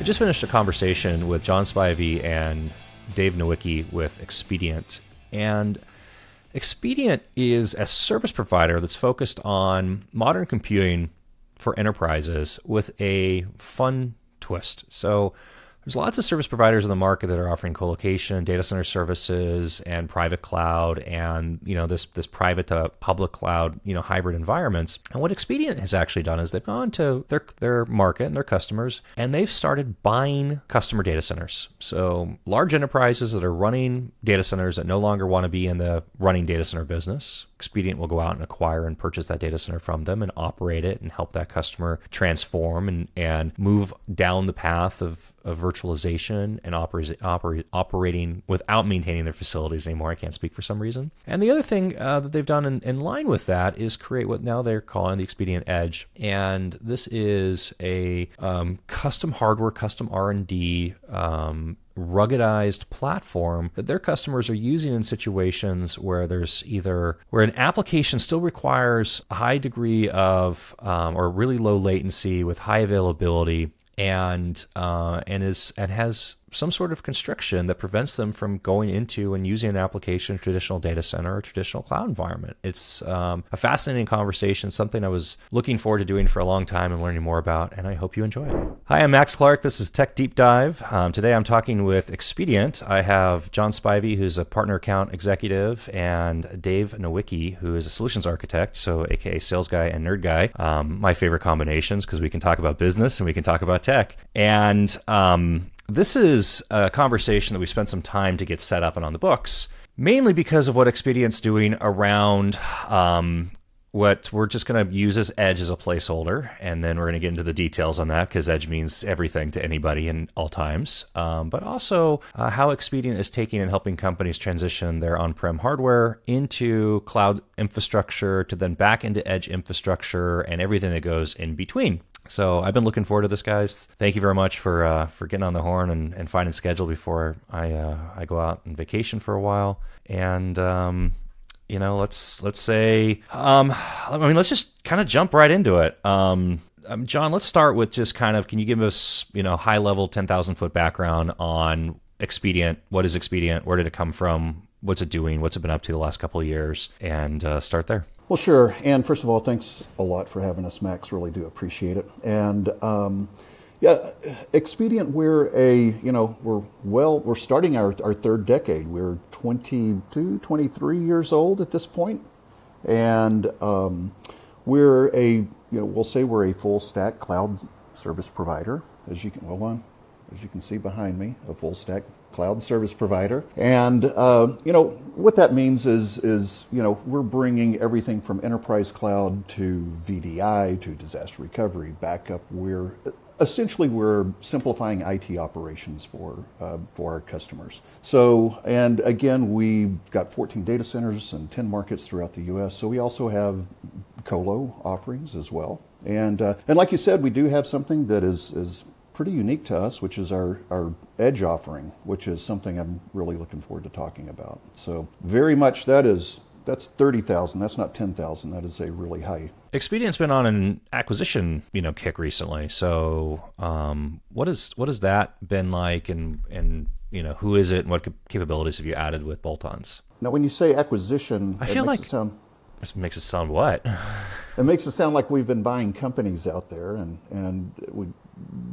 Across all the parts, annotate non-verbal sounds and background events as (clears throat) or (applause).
I just finished a conversation with John Spivey and Dave Nowicki with Expedient. And Expedient is a service provider that's focused on modern computing for enterprises with a fun twist. So there's lots of service providers in the market that are offering colocation, data center services, and private cloud, and you know this this private to public cloud, you know hybrid environments. And what Expedient has actually done is they've gone to their their market and their customers, and they've started buying customer data centers. So large enterprises that are running data centers that no longer want to be in the running data center business, Expedient will go out and acquire and purchase that data center from them and operate it and help that customer transform and, and move down the path of, of virtualization and oper- oper- operating without maintaining their facilities anymore. I can't speak for some reason. And the other thing uh, that they've done in, in line with that is create what now they're calling the Expedient Edge. And this is a um, custom hardware, custom R&D um, ruggedized platform that their customers are using in situations where there's either where an application still requires a high degree of um, or really low latency with high availability and uh, and is and has some sort of constriction that prevents them from going into and using an application, traditional data center, or traditional cloud environment. It's um, a fascinating conversation, something I was looking forward to doing for a long time and learning more about, and I hope you enjoy it. Hi, I'm Max Clark. This is Tech Deep Dive. Um, today I'm talking with Expedient. I have John Spivey, who's a partner account executive, and Dave Nowicki, who is a solutions architect, so aka sales guy and nerd guy. Um, my favorite combinations because we can talk about business and we can talk about tech. And um, this is a conversation that we spent some time to get set up and on the books, mainly because of what Expedient's doing around um, what we're just going to use as Edge as a placeholder, and then we're going to get into the details on that because Edge means everything to anybody in all times. Um, but also uh, how Expedient is taking and helping companies transition their on-prem hardware into cloud infrastructure to then back into Edge infrastructure and everything that goes in between. So I've been looking forward to this, guys. Thank you very much for uh, for getting on the horn and, and finding schedule before I uh, I go out on vacation for a while. And um, you know, let's let's say, um, I mean, let's just kind of jump right into it. Um, um, John, let's start with just kind of, can you give us, you know, high level, ten thousand foot background on Expedient? What is Expedient? Where did it come from? What's it doing? What's it been up to the last couple of years? And uh, start there. Well, sure. And first of all, thanks a lot for having us, Max. Really do appreciate it. And um, yeah, Expedient, we're a, you know, we're well, we're starting our, our third decade. We're 22, 23 years old at this point. And um, we're a, you know, we'll say we're a full stack cloud service provider, as you can, well, as you can see behind me, a full stack cloud service provider. And uh, you know what that means is is you know we're bringing everything from enterprise cloud to VDI to disaster recovery, backup. We're essentially we're simplifying IT operations for uh, for our customers. So and again we've got 14 data centers and 10 markets throughout the U.S. So we also have colo offerings as well. And uh, and like you said, we do have something that is is pretty unique to us, which is our, our edge offering, which is something I'm really looking forward to talking about. So very much that is that's 30,000. That's not 10,000. That is a really high. Expedient's been on an acquisition, you know, kick recently. So, um, what is what has that been like and and you know, who is it and what capabilities have you added with bolt-ons? Now, when you say acquisition, I feel like it sound this makes it sound what? (laughs) It makes it sound like we've been buying companies out there, and and we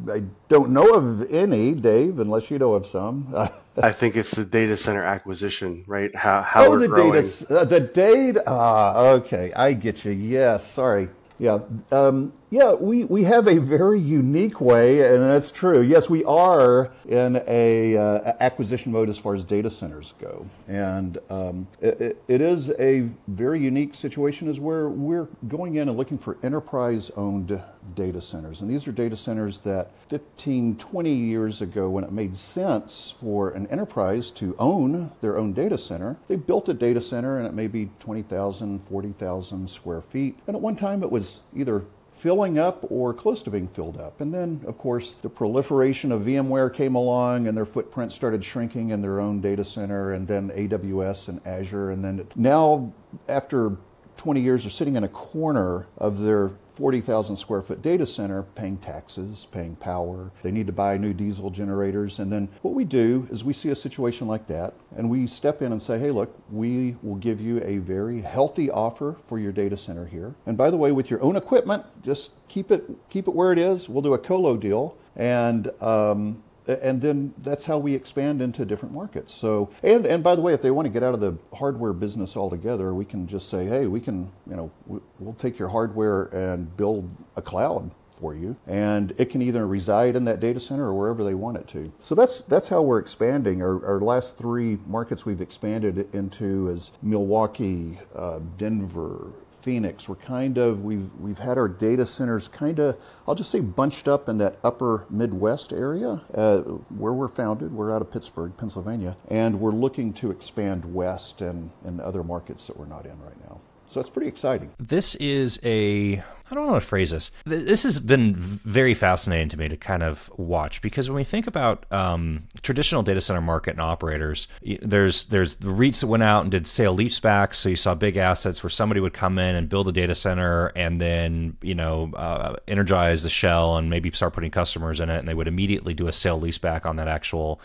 I don't know of any, Dave, unless you know of some. (laughs) I think it's the data center acquisition, right? How how oh, we're the growing. data, uh, the data. Ah, okay, I get you. Yes, sorry. Yeah, um, yeah, we, we have a very unique way, and that's true. Yes, we are in a uh, acquisition mode as far as data centers go, and um, it, it is a very unique situation. Is where we're going in and looking for enterprise-owned data centers, and these are data centers that 15, 20 years ago, when it made sense for an enterprise to own their own data center, they built a data center, and it may be 20,000, 40,000 square feet, and at one time it was either filling up or close to being filled up. And then, of course, the proliferation of VMware came along and their footprint started shrinking in their own data center, and then AWS and Azure. And then now, after 20 years are sitting in a corner of their 40,000 square foot data center paying taxes, paying power. They need to buy new diesel generators. And then what we do is we see a situation like that and we step in and say, hey, look, we will give you a very healthy offer for your data center here. And by the way, with your own equipment, just keep it, keep it where it is. We'll do a colo deal. And um, and then that's how we expand into different markets. So, and and by the way, if they want to get out of the hardware business altogether, we can just say, hey, we can, you know, we'll take your hardware and build a cloud for you, and it can either reside in that data center or wherever they want it to. So that's that's how we're expanding. Our, our last three markets we've expanded into is Milwaukee, uh, Denver, Phoenix, we're kind of we've we've had our data centers kind of I'll just say bunched up in that upper Midwest area uh, where we're founded. We're out of Pittsburgh, Pennsylvania, and we're looking to expand west and and other markets that we're not in right now. So it's pretty exciting. This is a I don't know how to phrase this. This has been very fascinating to me to kind of watch because when we think about um, traditional data center market and operators, there's there's the REITs that went out and did sale leasebacks. So you saw big assets where somebody would come in and build a data center and then you know uh, energize the shell and maybe start putting customers in it, and they would immediately do a sale leaseback on that actual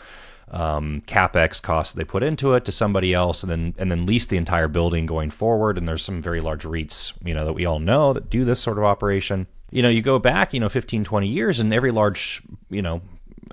um, capex cost they put into it to somebody else, and then and then lease the entire building going forward. And there's some very large REITs, you know, that we all know that do this sort of operation. You know, you go back, you know, 15, 20 years, and every large, you know,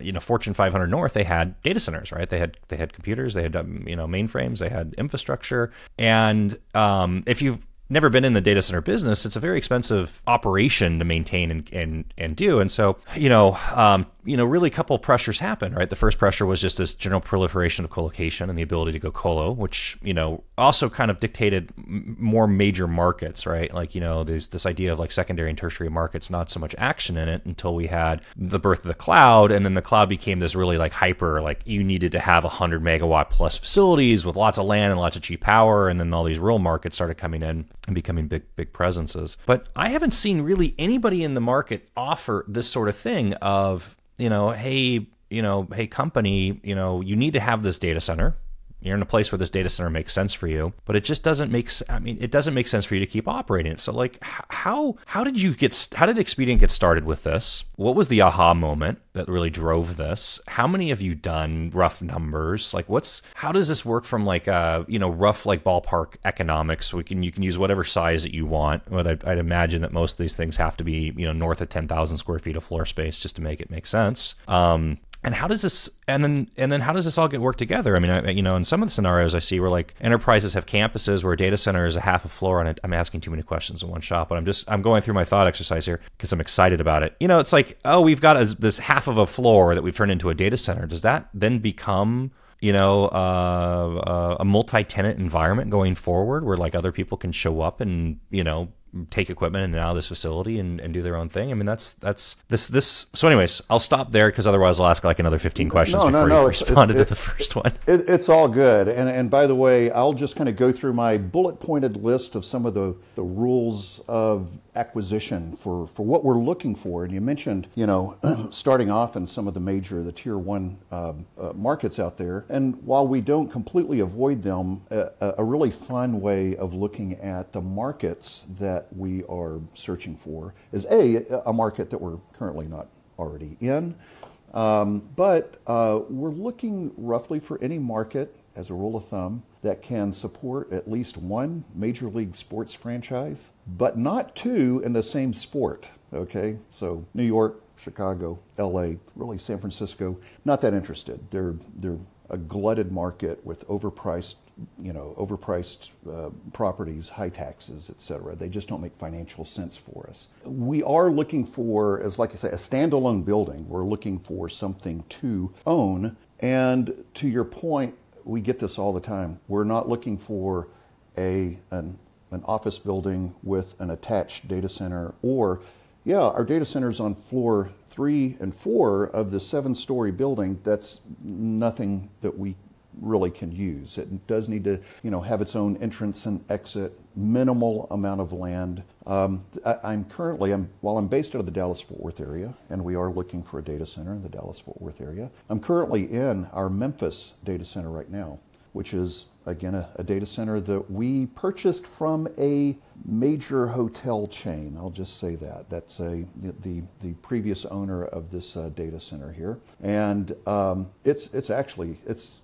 you know Fortune 500 North, they had data centers, right? They had they had computers, they had um, you know mainframes, they had infrastructure, and um, if you've never been in the data center business, it's a very expensive operation to maintain and and, and do. And so, you know, um, you know, really a couple pressures happen, right? The first pressure was just this general proliferation of colocation and the ability to go colo, which, you know, also kind of dictated more major markets, right? Like, you know, there's this idea of like secondary and tertiary markets, not so much action in it until we had the birth of the cloud. And then the cloud became this really like hyper, like you needed to have 100 megawatt plus facilities with lots of land and lots of cheap power. And then all these rural markets started coming in and becoming big, big presences. But I haven't seen really anybody in the market offer this sort of thing of, you know, hey, you know, hey, company, you know, you need to have this data center. You're in a place where this data center makes sense for you, but it just doesn't make. I mean, it doesn't make sense for you to keep operating it. So, like, how how did you get? How did Expedient get started with this? What was the aha moment that really drove this? How many have you done? Rough numbers. Like, what's how does this work from like uh you know rough like ballpark economics? We can you can use whatever size that you want. But I'd, I'd imagine that most of these things have to be you know north of ten thousand square feet of floor space just to make it make sense. Um, and how does this and then and then how does this all get worked together? I mean I, you know in some of the scenarios i see where like enterprises have campuses where a data center is a half a floor and i'm asking too many questions in one shot but i'm just i'm going through my thought exercise here because i'm excited about it. You know it's like oh we've got a, this half of a floor that we've turned into a data center. Does that then become you know, uh, uh, a multi-tenant environment going forward, where like other people can show up and you know take equipment and now this facility and, and do their own thing. I mean, that's that's this this. So, anyways, I'll stop there because otherwise I'll ask like another fifteen questions no, before no, no, you responded to the first one. It, it's all good. And and by the way, I'll just kind of go through my bullet pointed list of some of the the rules of acquisition for, for what we're looking for. And you mentioned, you know, (clears throat) starting off in some of the major, the tier one uh, uh, markets out there. And while we don't completely avoid them, a, a, really fun way of looking at the markets that we are searching for is A, a market that we're currently not already in. Um, but uh, we're looking roughly for any market, as a rule of thumb, that can support at least one major league sports franchise, but not two in the same sport. Okay, so New York, Chicago, LA, really San Francisco, not that interested. They're they're a glutted market with overpriced, you know, overpriced uh, properties, high taxes, et cetera. They just don't make financial sense for us. We are looking for, as like I say, a standalone building. We're looking for something to own. And to your point, we get this all the time. We're not looking for a an, an office building with an attached data center or yeah, our data center is on floor three and four of the seven story building. That's nothing that we really can use. It does need to, you know, have its own entrance and exit, minimal amount of land. Um, I, am currently, I'm, while I'm based out of the Dallas-Fort Worth area, and we are looking for a data center in the Dallas-Fort Worth area, I'm currently in our Memphis data center right now. which is again a, a, data center that we purchased from a major hotel chain. I'll just say that that's a the the previous owner of this uh, data center here, and um, it's it's actually it's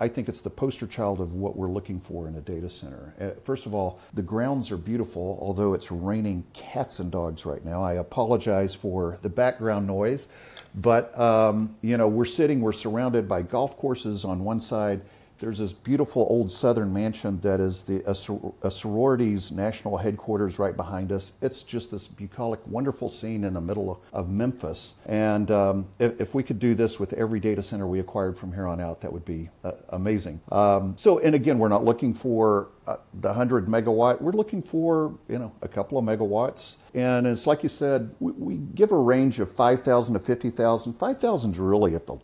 I think it's the poster child of what we're looking for in a data center. Uh, first of all, the grounds are beautiful, although it's raining cats and dogs right now. I apologize for the background noise, but um, you know we're sitting, we're surrounded by golf courses on one side there's this beautiful old southern mansion that is the a, sorority's national headquarters right behind us. It's just this bucolic, wonderful scene in the middle of, Memphis. And um, if, if, we could do this with every data center we acquired from here on out, that would be uh, amazing. Um, so, and again, we're not looking for the 100 megawatt. We're looking for, you know, a couple of megawatts. And it's like you said, we, we give a range of 5,000 to 50,000. 5,000 is really at the,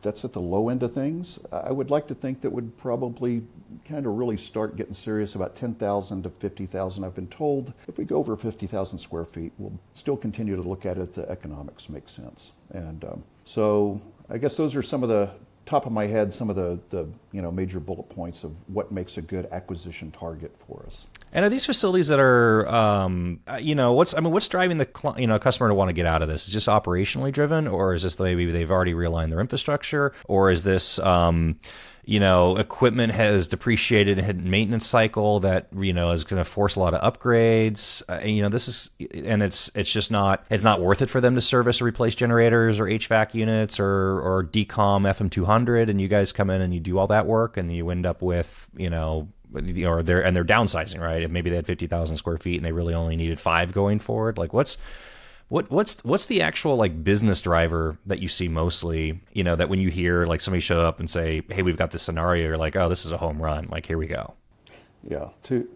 that's at the low end of things. I would like to think that would probably kind of really start getting serious about 10,000 to 50,000. I've been told if we go over 50,000 square feet, we'll still continue to look at it if the economics make sense. And um, so I guess those are some of the top of my head some of the, the you know major bullet points of what makes a good acquisition target for us. And are these facilities that are, um, uh, you know, what's I mean, what's driving the you know customer to want to get out of this? Is just operationally driven, or is this maybe they've already realigned their infrastructure, or is this um, you know, equipment has depreciated and had maintenance cycle that you know is going to force a lot of upgrades. Uh, you know, this is and it's it's just not it's not worth it for them to service or replace generators or HVAC units or or decom FM two hundred, and you guys come in and you do all that work, and you end up with you know or they're and they're downsizing, right? If maybe they had fifty thousand square feet and they really only needed five going forward, like what's what what's what's the actual like business driver that you see mostly? You know that when you hear like somebody show up and say, "Hey, we've got this scenario," you're like, "Oh, this is a home run!" Like here we go. Yeah. To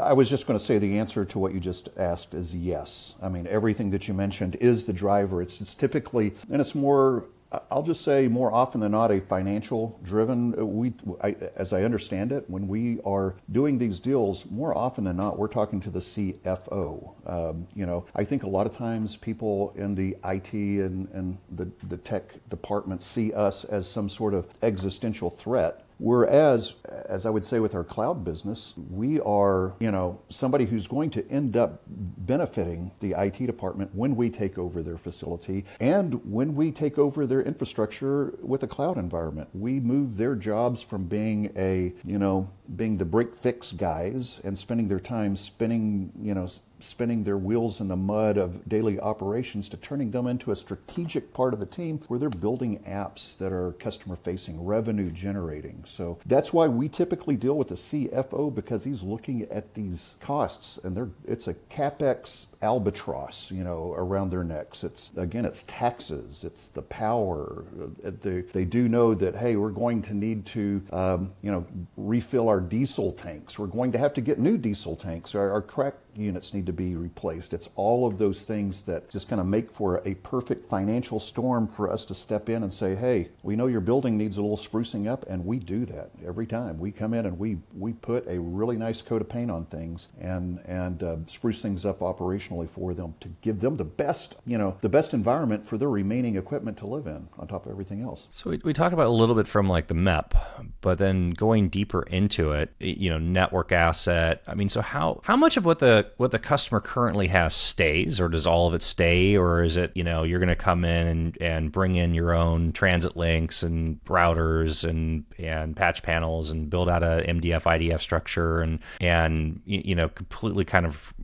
I was just going to say the answer to what you just asked is yes. I mean, everything that you mentioned is the driver. It's, it's typically, and it's more I'll just say more often than not a financial driven. Uh, we, I, as I understand it, when we are doing these deals, more often than not, we're talking to the CFO. Um, you know, I think a lot of times people in the IT and, and the, the tech department see us as some sort of existential threat Whereas, as I would say with our cloud business, we are, you know, somebody who's going to end up benefiting the IT department when we take over their facility and when we take over their infrastructure with a cloud environment. We move their jobs from being a, you know, being the break fix guys and spending their time spinning, you know, spinning their wheels in the mud of daily operations to turning them into a strategic part of the team where they're building apps that are customer facing, revenue generating. So that's why we typically deal with the CFO because he's looking at these costs and they're it's a capex albatross, you know, around their necks. It's again, it's taxes, it's the power. They, they do know that hey, we're going to need to, um, you know, refill our diesel tanks. We're going to have to get new diesel tanks. Our, our CRAC units need to be replaced. It's all of those things that just kind of make for a perfect financial storm for us to step in and say, hey, we know your building needs a little sprucing up, and we do that every time. We come in and we we put a really nice coat of paint on things and and uh, spruce things up operationally for them to give them the best, you know, the best environment for their remaining equipment to live in on top of everything else. So we, we about a little bit from like the MEP, but then going deeper into it, you know, network asset. I mean, so how how much of what the what the customer currently has stays, or does all of it stay, or is it you know you're going to come in and and bring in your own transit links and routers and and patch panels and build out a MDF IDF structure and and you know completely kind of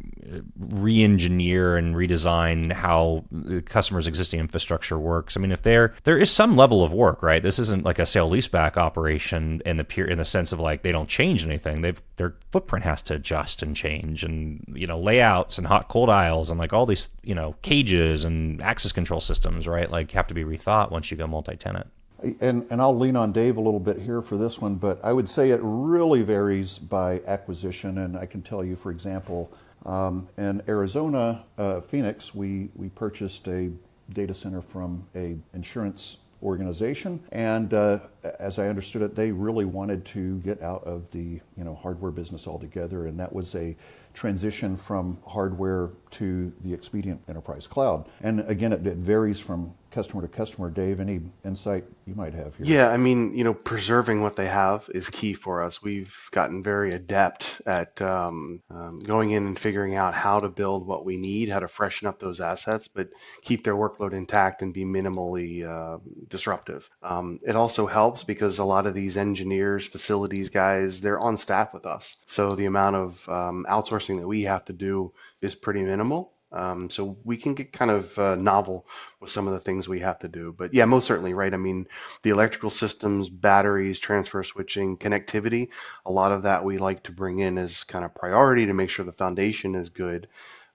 re-engineer and redesign how the customer's existing infrastructure works. I mean, if there there is some level of work, right? This isn't like a sale leaseback operation in the pure in the sense of like they don't change anything. They've their footprint has to adjust and change, and you know layouts and hot cold aisles and like all these you know cages and access control systems, right? Like have to be rethought once you go multi-tenant. And, and I'll lean on Dave a little bit here for this one, but I would say it really varies by acquisition. And I can tell you, for example, um, in Arizona, uh, Phoenix, we, we purchased a data center from a insurance organization, and uh, as I understood it, they really wanted to get out of the you know hardware business altogether, and that was a transition from hardware to the Expedient Enterprise Cloud. And again, it, it varies from customer to customer. Dave, any insight you might have here? Yeah, I mean, you know, preserving what they have is key for us. We've gotten very adept at um, um, going in and figuring out how to build what we need, how to freshen up those assets, but keep their workload intact and be minimally uh, disruptive. Um, it also helps because a lot of these engineers, facilities guys, they're on staff with us. So the amount of um, outsourcing that we have to do is pretty minimal. Um, so we can get kind of uh, novel with some of the things we have to do. But yeah, most certainly, right? I mean, the electrical systems, batteries, transfer switching, connectivity, a lot of that we like to bring in as kind of priority to make sure the foundation is good.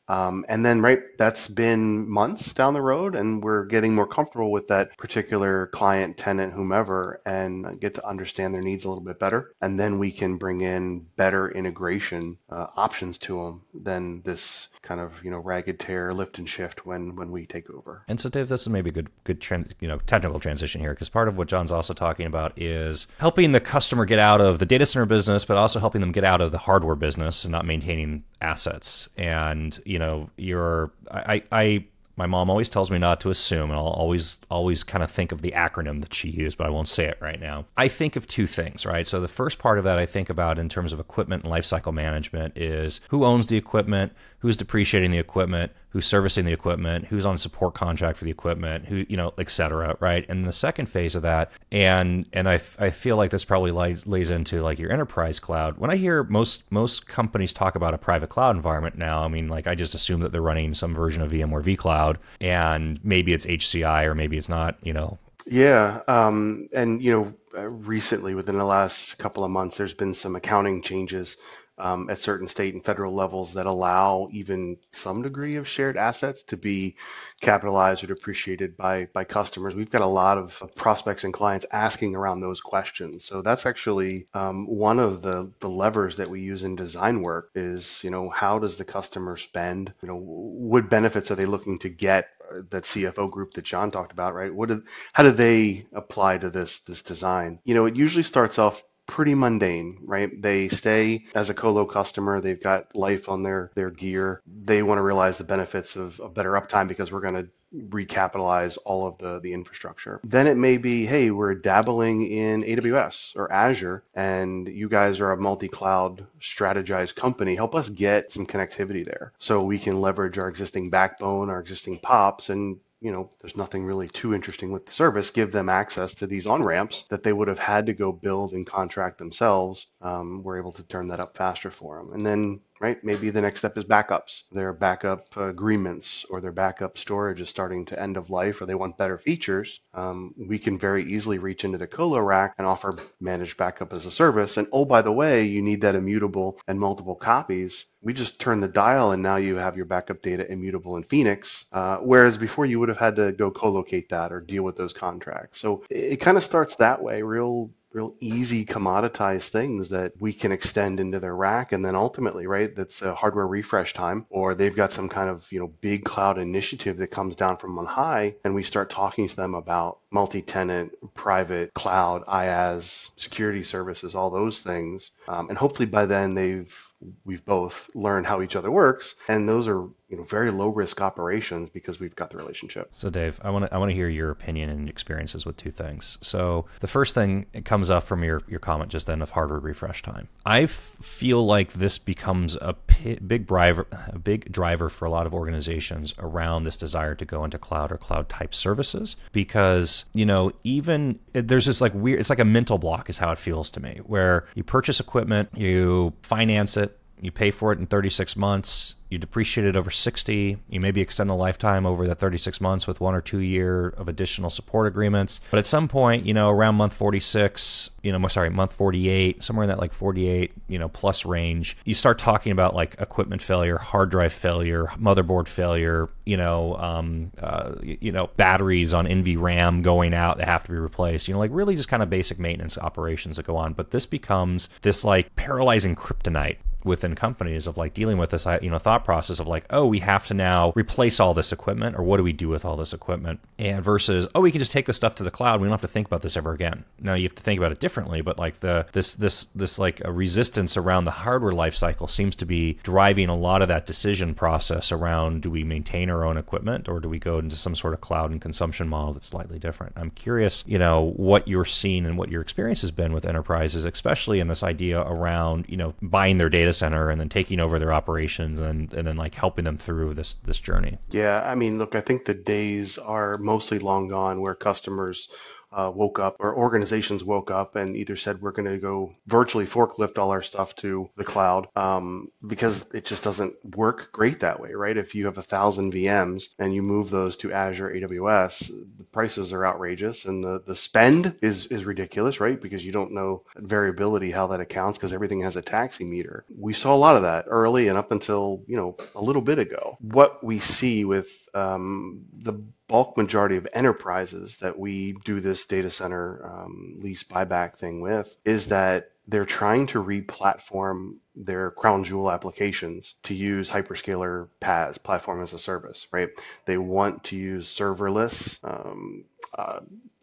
Um, and then, right, that's been months down the road, and we're getting more comfortable with that particular client, tenant, whomever, and get to understand their needs a little bit better. And then we can bring in better integration uh, options to them than this kind of you know ragged tear lift and shift when when we take over. And so, Dave, this is maybe a good good you know technical transition here because part of what John's also talking about is helping the customer get out of the data center business, but also helping them get out of the hardware business and not maintaining assets. And you know, you're I I my mom always tells me not to assume, and I'll always always kind of think of the acronym that she used, but I won't say it right now. I think of two things, right? So the first part of that I think about in terms of equipment and lifecycle management is who owns the equipment, who's depreciating the equipment, who's servicing the equipment, who's on support contract for the equipment, who you know, et cetera, right? And the second phase of that, and and I, I feel like this probably lays, lays into like your enterprise cloud. When I hear most most companies talk about a private cloud environment now, I mean, like I just assume that they're running some version of VMware vCloud, and maybe it's HCI or maybe it's not, you know. Yeah, um, and you know, recently within the last couple of months, there's been some accounting changes um, at certain state and federal levels that allow even some degree of shared assets to be capitalized or depreciated by by customers. We've got a lot of prospects and clients asking around those questions. So that's actually um, one of the the levers that we use in design work is you know how does the customer spend? You know what benefits are they looking to get uh, that CFO group that John talked about, right? What did, how do they apply to this this design? You know, it usually starts off pretty mundane, right? They stay as a colo customer. They've got life on their their gear. They want to realize the benefits of, of better uptime because we're going to recapitalize all of the the infrastructure. Then it may be, hey, we're dabbling in AWS or Azure, and you guys are a multi-cloud strategized company. Help us get some connectivity there, so we can leverage our existing backbone, our existing POPs, and you know, there's nothing really too interesting with the service, give them access to these on ramps that they would have had to go build and contract themselves. Um, we're able to turn that up faster for them. And then right? Maybe the next step is backups. Their backup agreements or their backup storage is starting to end of life or they want better features. Um, we can very easily reach into the colo rack and offer managed backup as a service. And oh, by the way, you need that immutable and multiple copies. We just turn the dial and now you have your backup data immutable in Phoenix. Uh, whereas before you would have had to go co-locate that or deal with those contracts. So it, it kind of starts that way, real real easy commoditized things that we can extend into their rack. And then ultimately right that's a hardware refresh time or they've got some kind of you know big cloud initiative that comes down from on high and we start talking to them about multi-tenant private cloud IaaS security services all those things. Um, and hopefully by then they've we've both learned how each other works and those are you know very low risk operations because we've got the relationship. So dave i want to i want to hear your opinion and experiences with two things. So the first thing it comes up from your your comment just then of hardware refresh time. I f- feel like this becomes a p- big driver a big driver for a lot of organizations around this desire to go into cloud or cloud type services because you know even there's this like weird it's like a mental block is how it feels to me where you purchase equipment you finance it you pay for it in 36 months you depreciate it over 60 you maybe extend the lifetime over that 36 months with one or two year of additional support agreements. But at some point you know around month 46 you know sorry month 48 somewhere in that like 48 you know plus range you start talking about like equipment failure hard drive failure motherboard failure you know um, uh, you know batteries on nvram going out that have to be replaced you know like really just kind of basic maintenance operations that go on. But this becomes this like paralyzing kryptonite within companies of like dealing with this you know thought process of like oh we have to now replace all this equipment or what do we do with all this equipment? And versus oh we can just take this stuff to the cloud we don't have to think about this ever again. Now you have to think about it differently but like the this this this like a resistance around the hardware life cycle seems to be driving a lot of that decision process around do we maintain our own equipment or do we go into some sort of cloud and consumption model that's slightly different? I'm curious you know what you're seeing and what your experience has been with enterprises especially in this idea around you know buying their data center and then taking over their operations and and then like helping them through this this journey. Yeah, I mean, look, I think the days are mostly long gone where customers uh, woke up or organizations woke up and either said we're going to go virtually forklift all our stuff to the cloud um, because it just doesn't work great that way, right? If you have a thousand VMs and you move those to Azure AWS, the prices are outrageous and the, the spend is, is ridiculous, right? Because you don't know variability how that accounts because everything has a taxi meter. We saw a lot of that early and up until, you know, a little bit ago. What we see with um, the bulk majority of enterprises that we do this data center um, lease buyback thing with is that they're trying to re-platform their crown jewel applications to use hyperscaler PaaS, platform as a service, right? They want to use serverless um, uh,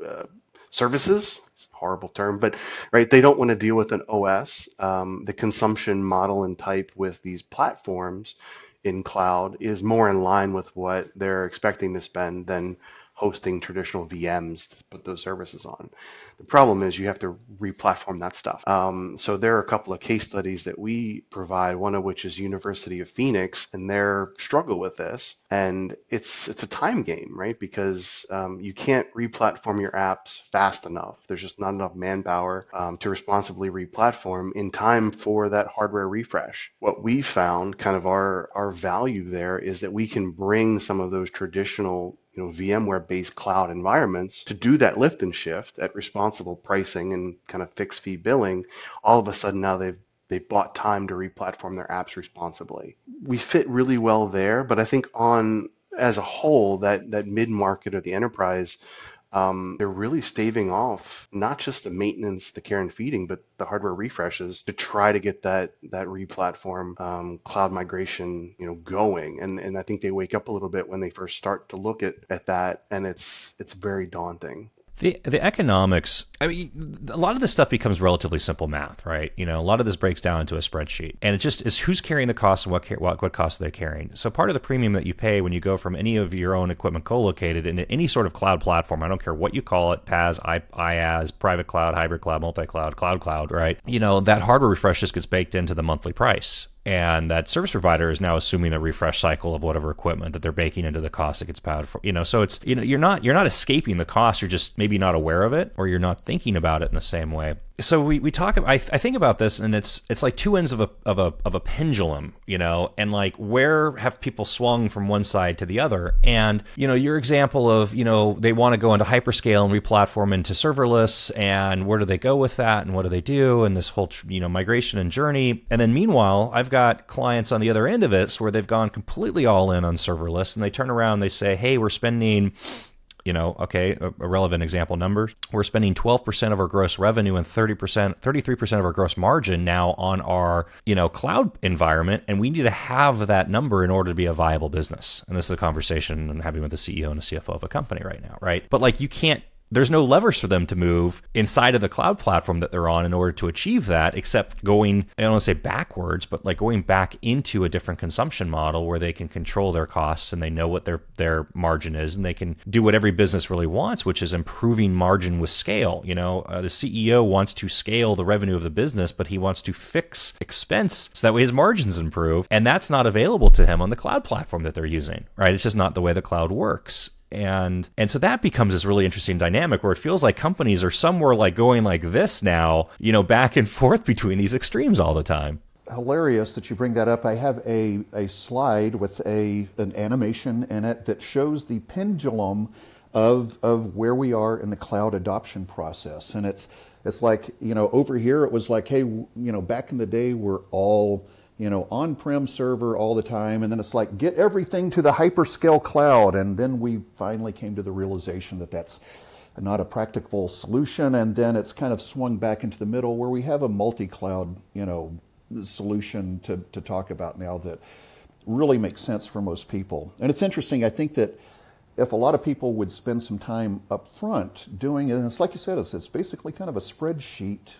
uh, services. It's a horrible term, but right, they don't want to deal with an OS. Um, the consumption model and type with these platforms in cloud is more in line with what they're expecting to spend than hosting traditional VMs to put those services on. The problem is you have to re-platform that stuff. Um, so there are a couple of case studies that we provide. One of which is University of Phoenix, and their struggle with this, and it's it's a time game, right? Because um, you can't re-platform your apps fast enough. There's just not enough manpower um, to responsibly re-platform in time for that hardware refresh. What we found, kind of our our value there, is that we can bring some of those traditional you know, VMware-based cloud environments to do that lift and shift at responsible pricing and kind of fixed fee billing, all of a sudden now they've they bought time to replatform their apps responsibly. We fit really well there, but I think on as a whole, that that mid market or the enterprise um, they're really staving off not just the maintenance, the care and feeding, but the hardware refreshes to try to get that that replatform um, cloud migration, you know, going. And and I think they wake up a little bit when they first start to look at at that, and it's it's very daunting. The the economics, I mean, a lot of this stuff becomes relatively simple math, right? You know, a lot of this breaks down into a spreadsheet, and it just is who's carrying the cost and what what what they're carrying. So part of the premium that you pay when you go from any of your own equipment co-located into any sort of cloud platform, I don't care what you call it, PaaS, I, IaaS, private cloud, hybrid cloud, multi-cloud, cloud cloud, right? You know, that hardware refresh just gets baked into the monthly price and that service provider is now assuming the refresh cycle of whatever equipment that they're baking into the cost that gets paid for you know so it's you know you're not you're not escaping the cost. You're just maybe not aware of it or you're not thinking about it in the same way so we, we talk I, I think about this and it's it's like two ends of a of a of a pendulum you know and like where have people swung from one side to the other? And you know your example of you know they want to go into hyperscale and replatform into serverless and where do they go with that and what do they do and this whole you know migration and journey. And then meanwhile I've got clients on the other end of it where they've gone completely all in on serverless and they turn around and they say hey we're spending you know, okay, a, a relevant example numbers. We're spending 12% of our gross revenue and 30%, 33% of our gross margin now on our, you know, cloud environment. And we need to have that number in order to be a viable business. And this is a conversation I'm having with the CEO and the CFO of a company right now, right? But like you can't there's no levers for them to move inside of the cloud platform that they're on in order to achieve that, except going, I don't want to say backwards, but like going back into a different consumption model where they can control their costs and they know what their, their margin is and they can do what every business really wants, which is improving margin with scale. You know, uh, the CEO wants to scale the revenue of the business, but he wants to fix expense so that way his margins improve. And that's not available to him on the cloud platform that they're using, right? It's just not the way the cloud works and and so that becomes this really interesting dynamic where it feels like companies are somewhere like going like this now you know back and (laughs) forth between these extremes all the time. Hilarious that you bring that up. I have a, a slide with a an animation in it that shows the pendulum of of where we are in the cloud adoption process. And it's it's like you know over here it was like hey you know back in the day we're all you know, on-prem server all the time, and then it's like get everything to the hyperscale cloud, and then we finally came to the realization that that's not a practical solution, and then it's kind of swung back into the middle where we have a multi-cloud, you know, solution to, to talk about now that really makes sense for most people. And it's interesting, I think that if a lot of people would spend some time up front doing it, and it's like you said, it's, it's basically kind of a spreadsheet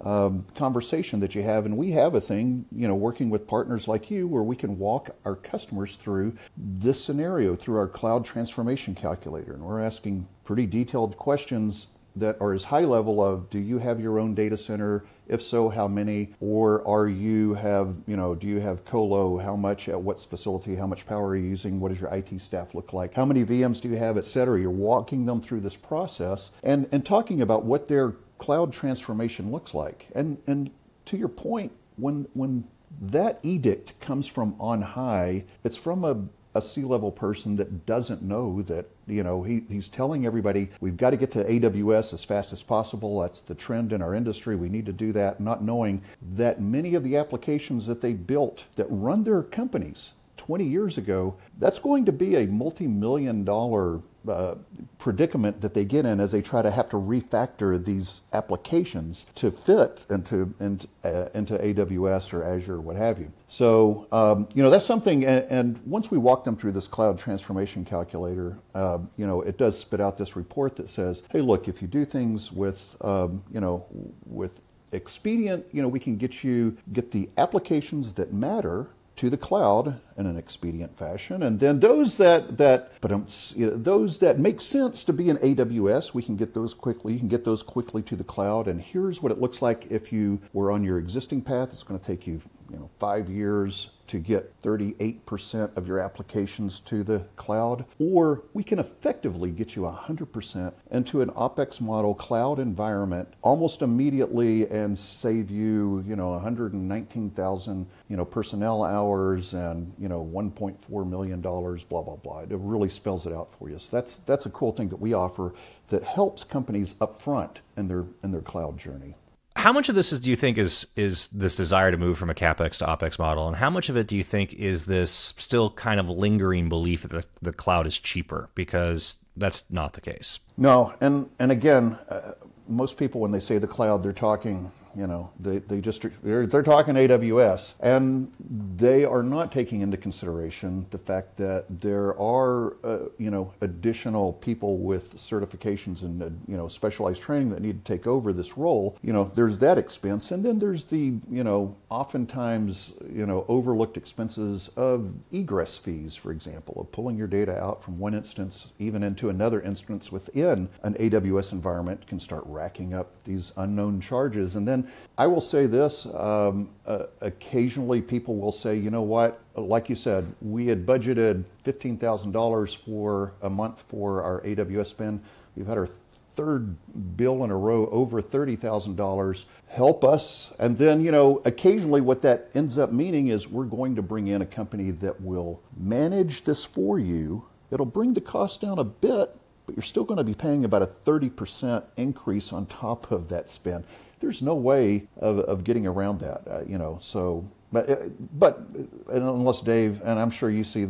um, conversation that you have. And we have a thing, you know, working with partners like you where we can walk our customers through this scenario through our cloud transformation calculator. And we're asking pretty detailed questions that are as high level of do you have your own data center? If so how many? Or are you have you know do you have colo? How much at what facility? How much power are you using? What does your IT staff look like? How many VMs do you have et cetera? You're walking them through this process and and talking about what their cloud transformation looks like. And and to your point when when that edict comes from on high it's from a a C-level person that doesn't know that you know he, he's telling everybody we've got to get to aws as fast as possible. That's the trend in our industry. We need to do that not knowing that many of the applications that they built that run their companies 20 years ago that's going to be a multi-million dollar uh, predicament that they get in as they try to have to refactor these applications to fit into into, uh, into AWS or Azure or what have you. So um, you know that's something. And, and, once we walk them through this cloud transformation calculator, uh, you know it does spit out this report that says, hey, look, if you do things with um, you know with expedient, you know we can get you get the applications that matter to the cloud in an expedient fashion. And then those that that but um, you know, those that make sense to be in AWS, we can get those quickly. You can get those quickly to the cloud. And here's what it looks like if you were on your existing path. It's going to take you you know, five years to get 38% of your applications to the cloud, or we can effectively get you 100% into an OpEx model cloud environment almost immediately and save you, you know, 119,000, you know, personnel hours and, you know, 1.4 million dollars, blah blah blah. It really spells it out for you. So that's that's a cool thing that we offer that helps companies up front in their in their cloud journey how much of this is do you think is is this desire to move from a capex to opex model, and how much of it do you think is this still kind of lingering belief that the, the cloud is cheaper? Because that's not the case. No, and and again, uh, most people when they say the cloud, they're talking you know, they, they just they're, they're talking AWS, and they are not taking into consideration the fact that there are uh, you know additional people with certifications and uh, you know specialized training that need to take over this role. You know, there's that expense, and then there's the you know oftentimes you know overlooked expenses of egress fees, for example, of pulling your data out from one instance even into another instance within an AWS environment can start racking up these unknown charges, and then I will say this um, uh, occasionally people will say, you know what, like you said, we had budgeted $15,000 for a month for our AWS spend. We've had our third bill in a row over $30,000. Help us. And then, you know, occasionally what that ends up meaning is we're going to bring in a company that will manage this for you. It'll bring the cost down a bit, but you're still going to be paying about a 30% increase on top of that spend there's no way of, of getting around that, uh, you know. So, but uh, but unless Dave and I'm sure you see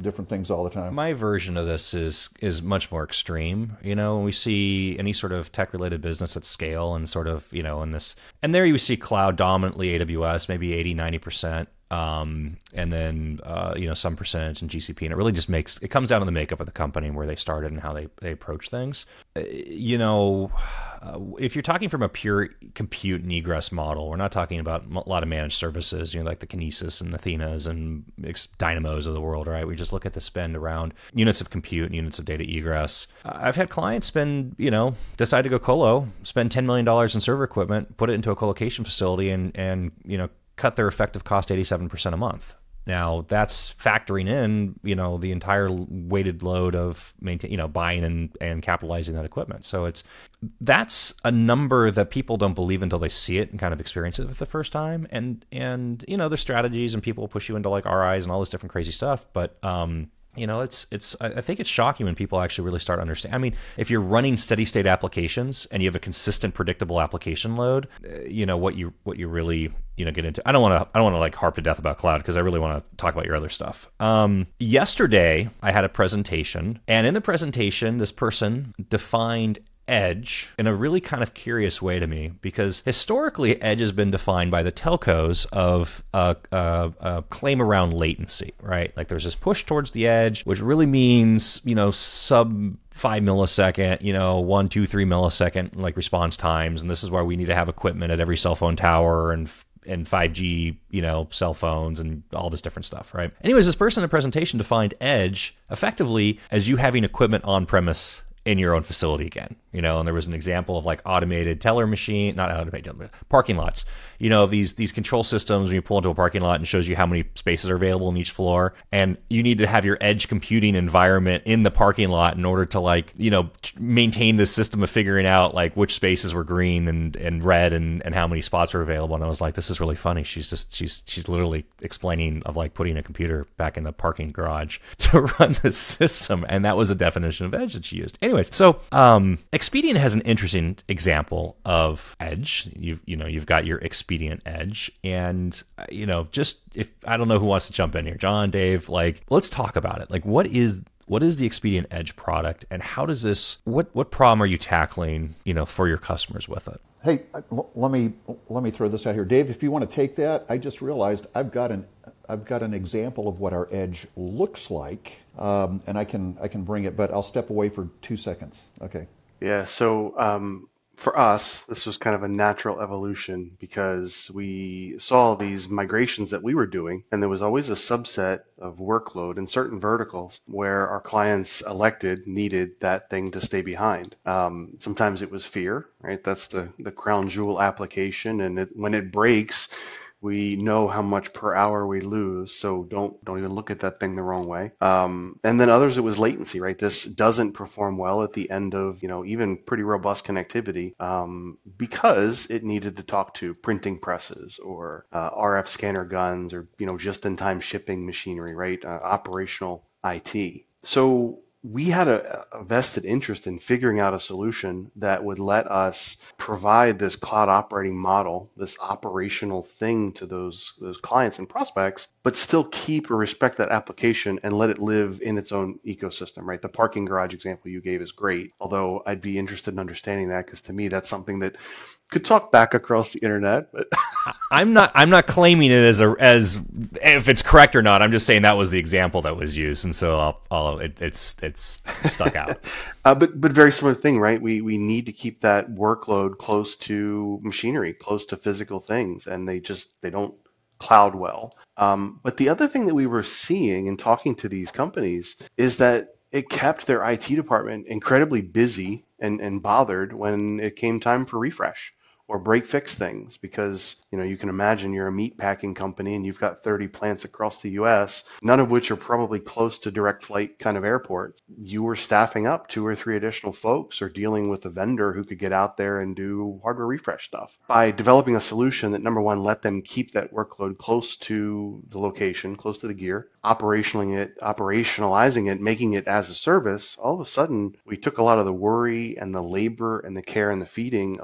different things all the time. My version of this is is much more extreme. You know, we see any sort of tech related business at scale and sort of you know in this, and there you see cloud dominantly AWS, maybe 80, 90 percent um, and then uh, you know some percentage in GCP, and it really just makes it comes down to the makeup of the company and where they started and how they they approach things. Uh, you know, uh, if you're talking from a pure compute and egress model, we're not talking about a lot of managed services, you know, like the Kinesis and Athenas and Dynamos of the world, right? We just look at the spend around units of compute and units of data egress. I've had clients spend, you know, decide to go colo, spend ten million dollars in server equipment, put it into a colocation facility, and and you know cut their effective cost 87% a month. Now that's factoring in, you know, the entire weighted load of maintain, you know, buying and, and capitalizing that equipment. So it's that's a number that people don't believe until they see it and kind of experience it for the first time. And and you know, there's strategies and people push you into like RIs and all this different crazy stuff. But um, you know it's it's i think it's shocking when people actually really start understanding i mean if you're running steady state applications and you have a consistent predictable application load uh, you know what you what you really you know get into i don't want to i don't want to like harp to death about cloud because i really want to talk about your other stuff. Um, yesterday i had a presentation and in the presentation this person defined edge in a really kind of curious way to me because historically, edge has been defined by the telcos of a, a, a claim around latency, right? Like there's this push towards the edge, which really means, you know, sub five millisecond, you know, one, two, three millisecond like response times. And this is why we need to have equipment at every cell phone tower and and 5G, you know, cell phones and all this different stuff, right? Anyways, this person in the presentation defined edge effectively as you having equipment on premise in your own facility again you know and there was an example of like automated teller machine not automated parking lots. You know these these control systems when you pull into a parking lot and shows you how many spaces are available in each floor and you need to have your edge computing environment in the parking lot in order to like you know maintain the system of figuring out like which spaces were green and and red and and how many spots were available. And i was like this is really funny. She's just she's she's literally explaining of like putting a computer back in the parking garage (laughs) to run the system. And that was a definition of edge that she used. Anyways so um Expedient has an interesting example of edge. You've you know you've got your Expedient edge, and uh, you know just if I don't know who wants to jump in here, John, Dave, like let's talk about it. Like what is what is the Expedient Edge product, and how does this what what problem are you tackling you know for your customers with it? Hey, let me let me throw this out here, Dave. If you want to take that, I just realized I've got an I've got an example of what our edge looks like, um, and I can I can bring it, but I'll step away for two seconds. Okay. Yeah, so um, for us, this was kind of a natural evolution because we saw these migrations that we were doing, and there was always a subset of workload in certain verticals where our clients elected needed that thing to stay behind. Um, sometimes it was fear, right? That's the the crown jewel application, and it, when it breaks, we know how much per hour we lose, so don't don't even look at that thing the wrong way. Um, and then others, it was latency, right? This doesn't perform well at the end of you know even pretty robust connectivity um, because it needed to talk to printing presses or uh, RF scanner guns or you know just-in-time shipping machinery, right? Uh, operational IT. So we had a, a, vested interest in figuring out a solution that would let us provide this cloud operating model, this operational thing to those those clients and prospects, but still keep or respect that application and let it live in its own ecosystem. Right, the parking garage example you gave is great. Although I'd be interested in understanding that because to me that's something that could talk back across the internet, but (laughs) I'm not I'm not claiming it as a as if it's correct or not. I'm just saying that was the example that was used, and so I'll, I'll it, it's it's stuck out. (laughs) uh, but but very similar thing, right? We we need to keep that workload close to machinery, close to physical things, and they just they don't cloud well. Um, but the other thing that we were seeing and talking to these companies is that it kept their IT department incredibly busy and, and bothered when it came time for refresh or break fix things because you know you can imagine you're a meat packing company and you've got 30 plants across the US none of which are probably close to direct flight kind of airports. You were staffing up two or three additional folks or dealing with a vendor who could get out there and do hardware refresh stuff. By developing a solution that number one let them keep that workload close to the location close to the gear operationalizing it operationalizing it making it as a service all of a sudden we took a lot of the worry and the labor and the care and the feeding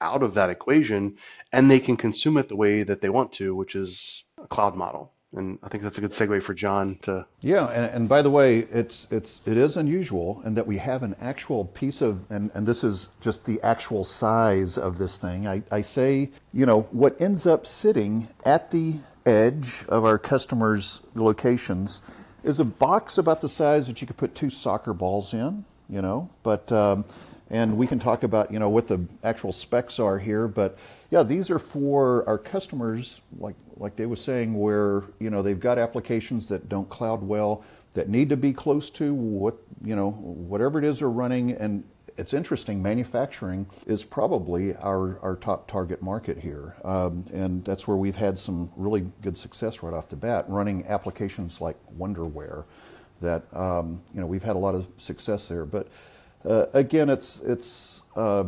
out of that equation and they can consume it the way that they want to, which is a cloud model. And I think that's a good segue for John to. Yeah, and, and by the way, it's it's it is unusual in that we have an actual piece of, and, and this is just the actual size of this thing. I, I say, you know, what ends up sitting at the edge of our customers' locations is a box about the size that you could put two soccer balls in, you know, but um, and we can talk about you know what the actual specs are here but yeah these are for our customers like like dave was saying where you know they've got applications that don't cloud well that need to be close to what you know whatever it is they're running. And it's interesting manufacturing is probably our, our top target market here. Um, and that's where we've had some really good success right off the bat running applications like wonderware that um, you know we've had a lot of success there. But uh, again, it's it's uh,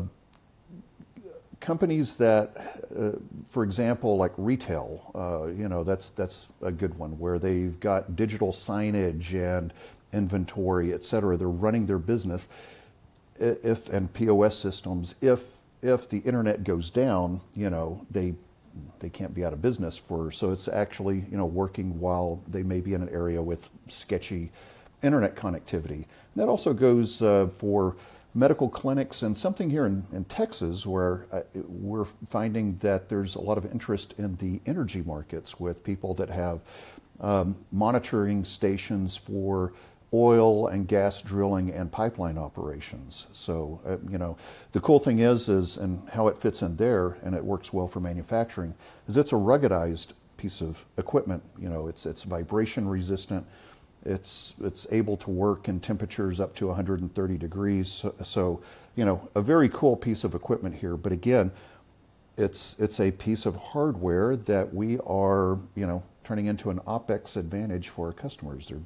companies that, uh, for example, like retail. Uh, you know, that's that's a good one where they've got digital signage and inventory, et cetera. They're running their business. If and POS systems, if if the internet goes down, you know, they they can't be out of business for. So it's actually you know working while they may be in an area with sketchy internet connectivity. That also goes uh, for medical clinics and something here in, in Texas where uh, we're finding that there's a lot of interest in the energy markets with people that have um, monitoring stations for oil and gas drilling and pipeline operations. So, uh, you know, the cool thing is, is, and how it fits in there, and it works well for manufacturing, is it's a ruggedized piece of equipment. You know, it's it's vibration resistant. It's it's able to work in temperatures up to 130 degrees. So, so you know, a very cool piece of equipment here. But again, it's it's a piece of hardware that we are, you know, turning into an opex advantage for our customers. They're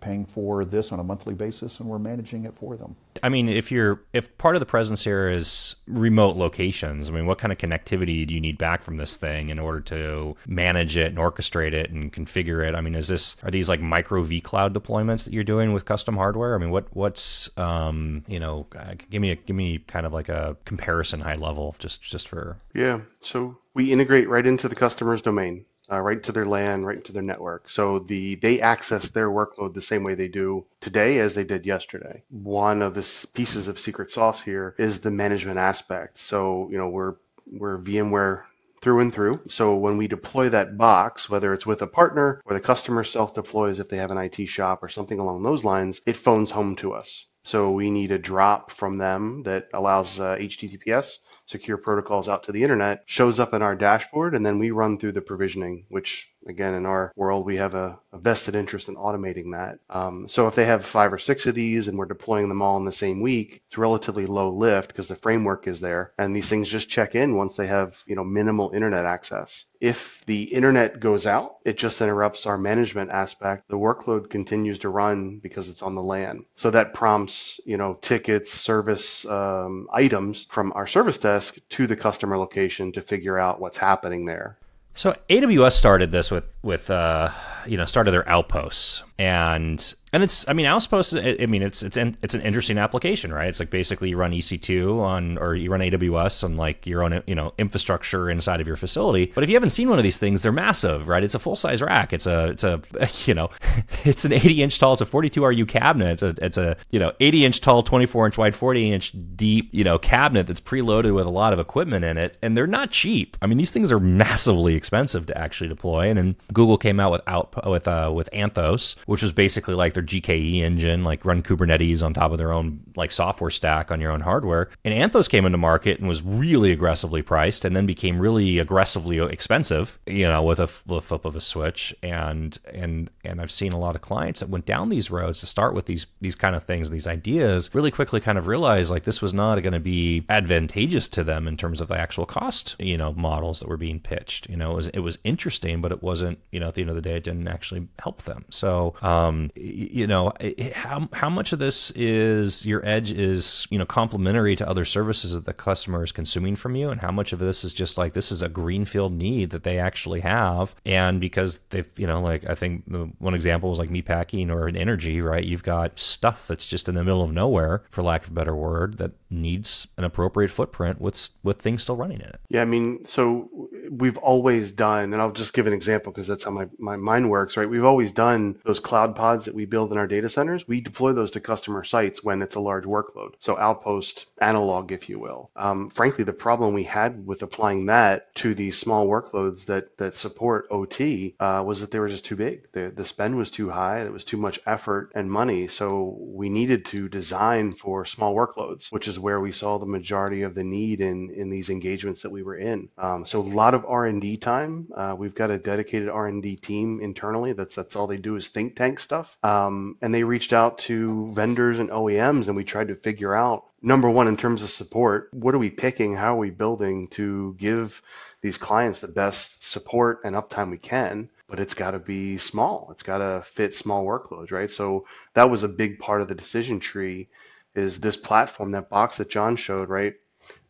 paying for this on a monthly basis and we're managing it for them. I mean, if you're if part of the presence here is remote locations, I mean, what kind of connectivity do you need back from this thing in order to manage it and orchestrate it and configure it? I mean, is this are these like micro vCloud deployments that you're doing with custom hardware? I mean, what what's um, you know, uh, give me a give me kind of like a comparison high level just just for Yeah. So we integrate right into the customer's domain uh, right to their LAN, right to their network. So the they access their workload the same way they do today as they did yesterday. One of the pieces of secret sauce here is the management aspect. So you know we're we're VMware through and through. So when we deploy that box, whether it's with a partner or the customer self deploys if they have an IT shop or something along those lines, it phones home to us. So we need a drop from them that allows uh, HTTPS secure protocols out to the internet, shows up in our dashboard, and then we run through the provisioning, which again, in our world, we have a, a vested interest in automating that. Um, so if they have five or six of these and we're deploying them all in the same week, it's relatively low lift because the framework is there, and these things just check in once they have you know minimal internet access. If the internet goes out, it just interrupts our management aspect. The workload continues to run because it's on the LAN. So that prompts you know tickets, service um, items from our service desk to the customer location to figure out what's happening there. So AWS started this with with uh, you know started their outposts and and it's I mean Outposts I mean it's it's an, it's an interesting application right? It's like basically you run EC2 on or you run AWS on like your own you know infrastructure inside of your facility. But if you haven't seen one of these things they're massive right? It's a full size rack. It's a it's a (laughs) you know (laughs) it's an 80 inch tall it's a 42 RU cabinet. It's a it's a you know 80 inch tall 24 inch wide 40 inch deep you know cabinet that's preloaded with a lot of equipment in it. And they're not cheap. I mean these things are massively expensive to actually deploy. And then Google came out with out with uh, with Anthos which was basically like their GKE engine, like run Kubernetes on top of their own like software stack on your own hardware. And Anthos came into market and was really aggressively priced, and then became really aggressively expensive, you know, with a flip of a switch. And and and I've seen a lot of clients that went down these roads to start with these these kind of things, these ideas, really quickly kind of realized like this was not going to be advantageous to them in terms of the actual cost, you know, models that were being pitched. You know, it was it was interesting, but it wasn't, you know, at the end of the day, it didn't actually help them. So um, you know, how how much of this is your edge is you know complementary to other services that the customer is consuming from you, and how much of this is just like this is a greenfield need that they actually have, and because they've you know like I think one example was like me packing or an energy, right? You've got stuff that's just in the middle of nowhere, for lack of a better word, that needs an appropriate footprint with with things still running in it. Yeah, I mean, so we've always done, and I'll just give an example because that's how my, my mind works, right? We've always done those cloud pods that we build in our data centers. We deploy those to customer sites when it's a large workload. So outpost analog, if you will. Um, frankly, the problem we had with applying that to these small workloads that that support OT uh, was that they were just too big. The the spend was too high. It was too much effort and money. So we needed to design for small workloads, which is where we saw the majority of the need in in these engagements that we were in. Um, so a lot of R and D time. Uh, we've got a dedicated R and D team internally. That's that's all they do is think tank stuff. Um, and they reached out to vendors and OEMs, and we tried to figure out number one in terms of support. What are we picking? How are we building to give these clients the best support and uptime we can? but it's got to be small. It's got to fit small workloads, right? So that was a big part of the decision tree is this platform, that box that John showed, right?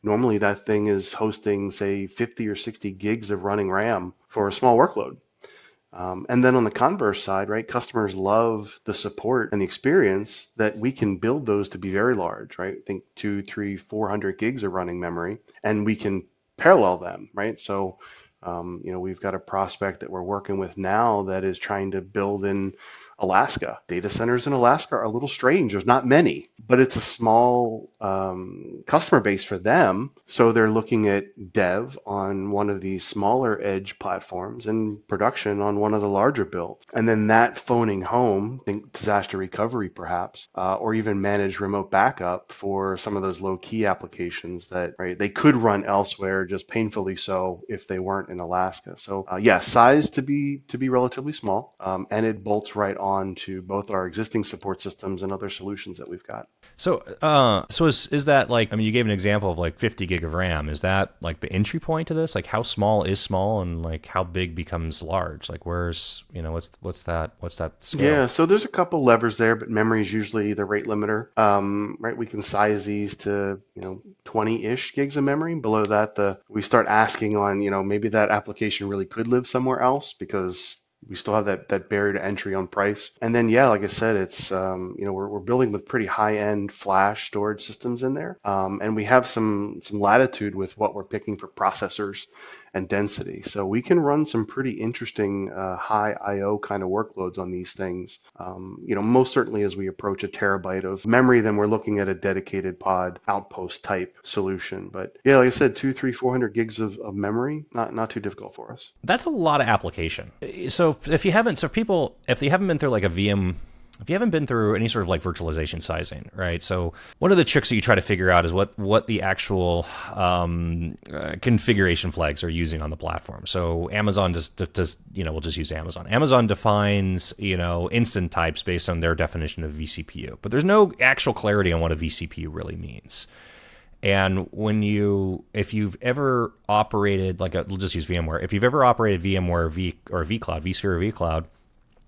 Normally that thing is hosting, say, 50 or 60 gigs of running RAM for a small workload. Um, and then on the converse side, right, customers love the support and the experience that we can build those to be very large, right? I think two, three, four hundred gigs of running memory, and we can parallel them, right? So Um, you know, we've got a prospect that we're working with now that is trying to build in Alaska. Data centers in Alaska are a little strange. There's not many, but it's a small um, customer base for them. So they're looking at dev on one of these smaller edge platforms and production on one of the larger builds. And then that phoning home, think disaster recovery perhaps, uh, or even manage remote backup for some of those low key applications that right they could run elsewhere, just painfully so if they weren't in Alaska. So uh, yeah, size to be to be relatively small, um, and it bolts right on on to both our existing support systems and other solutions that we've got. So, uh, so is is that like? I mean, you gave an example of like 50 gig of RAM. Is that like the entry point to this? Like, how small is small, and like how big becomes large? Like, where's you know what's what's that what's that? Scale? Yeah, so there's a couple levers there, but memory is usually the rate limiter. Um, right, we can size these to you know 20-ish gigs of memory. Below that, the we start asking on you know maybe that application really could live somewhere else because we still have that that barrier to entry on price. And then yeah, like I said, it's um, you know we're, we're building with pretty high end flash storage systems in there, um, and we have some some latitude with what we're picking for processors and density. So we can run some pretty interesting uh, high I/O kind of workloads on these things. Um, you know, most certainly as we approach a terabyte of memory, then we're looking at a dedicated pod outpost type solution. But yeah, like I said, two, three, four hundred gigs of, of memory, not not too difficult for us. That's a lot of application. So if you haven't, so people, if they haven't been through like a VM if you haven't been through any sort of like virtualization sizing, right? So one of the tricks that you try to figure out is what what the actual um, uh, configuration flags are using on the platform. So Amazon just does you know we'll just use Amazon. Amazon defines you know instant types based on their definition of vCPU, but there's no actual clarity on what a vCPU really means. And when you, if you've ever operated like a, we'll just use VMware. If you've ever operated VMware V or vCloud, vSphere or vCloud,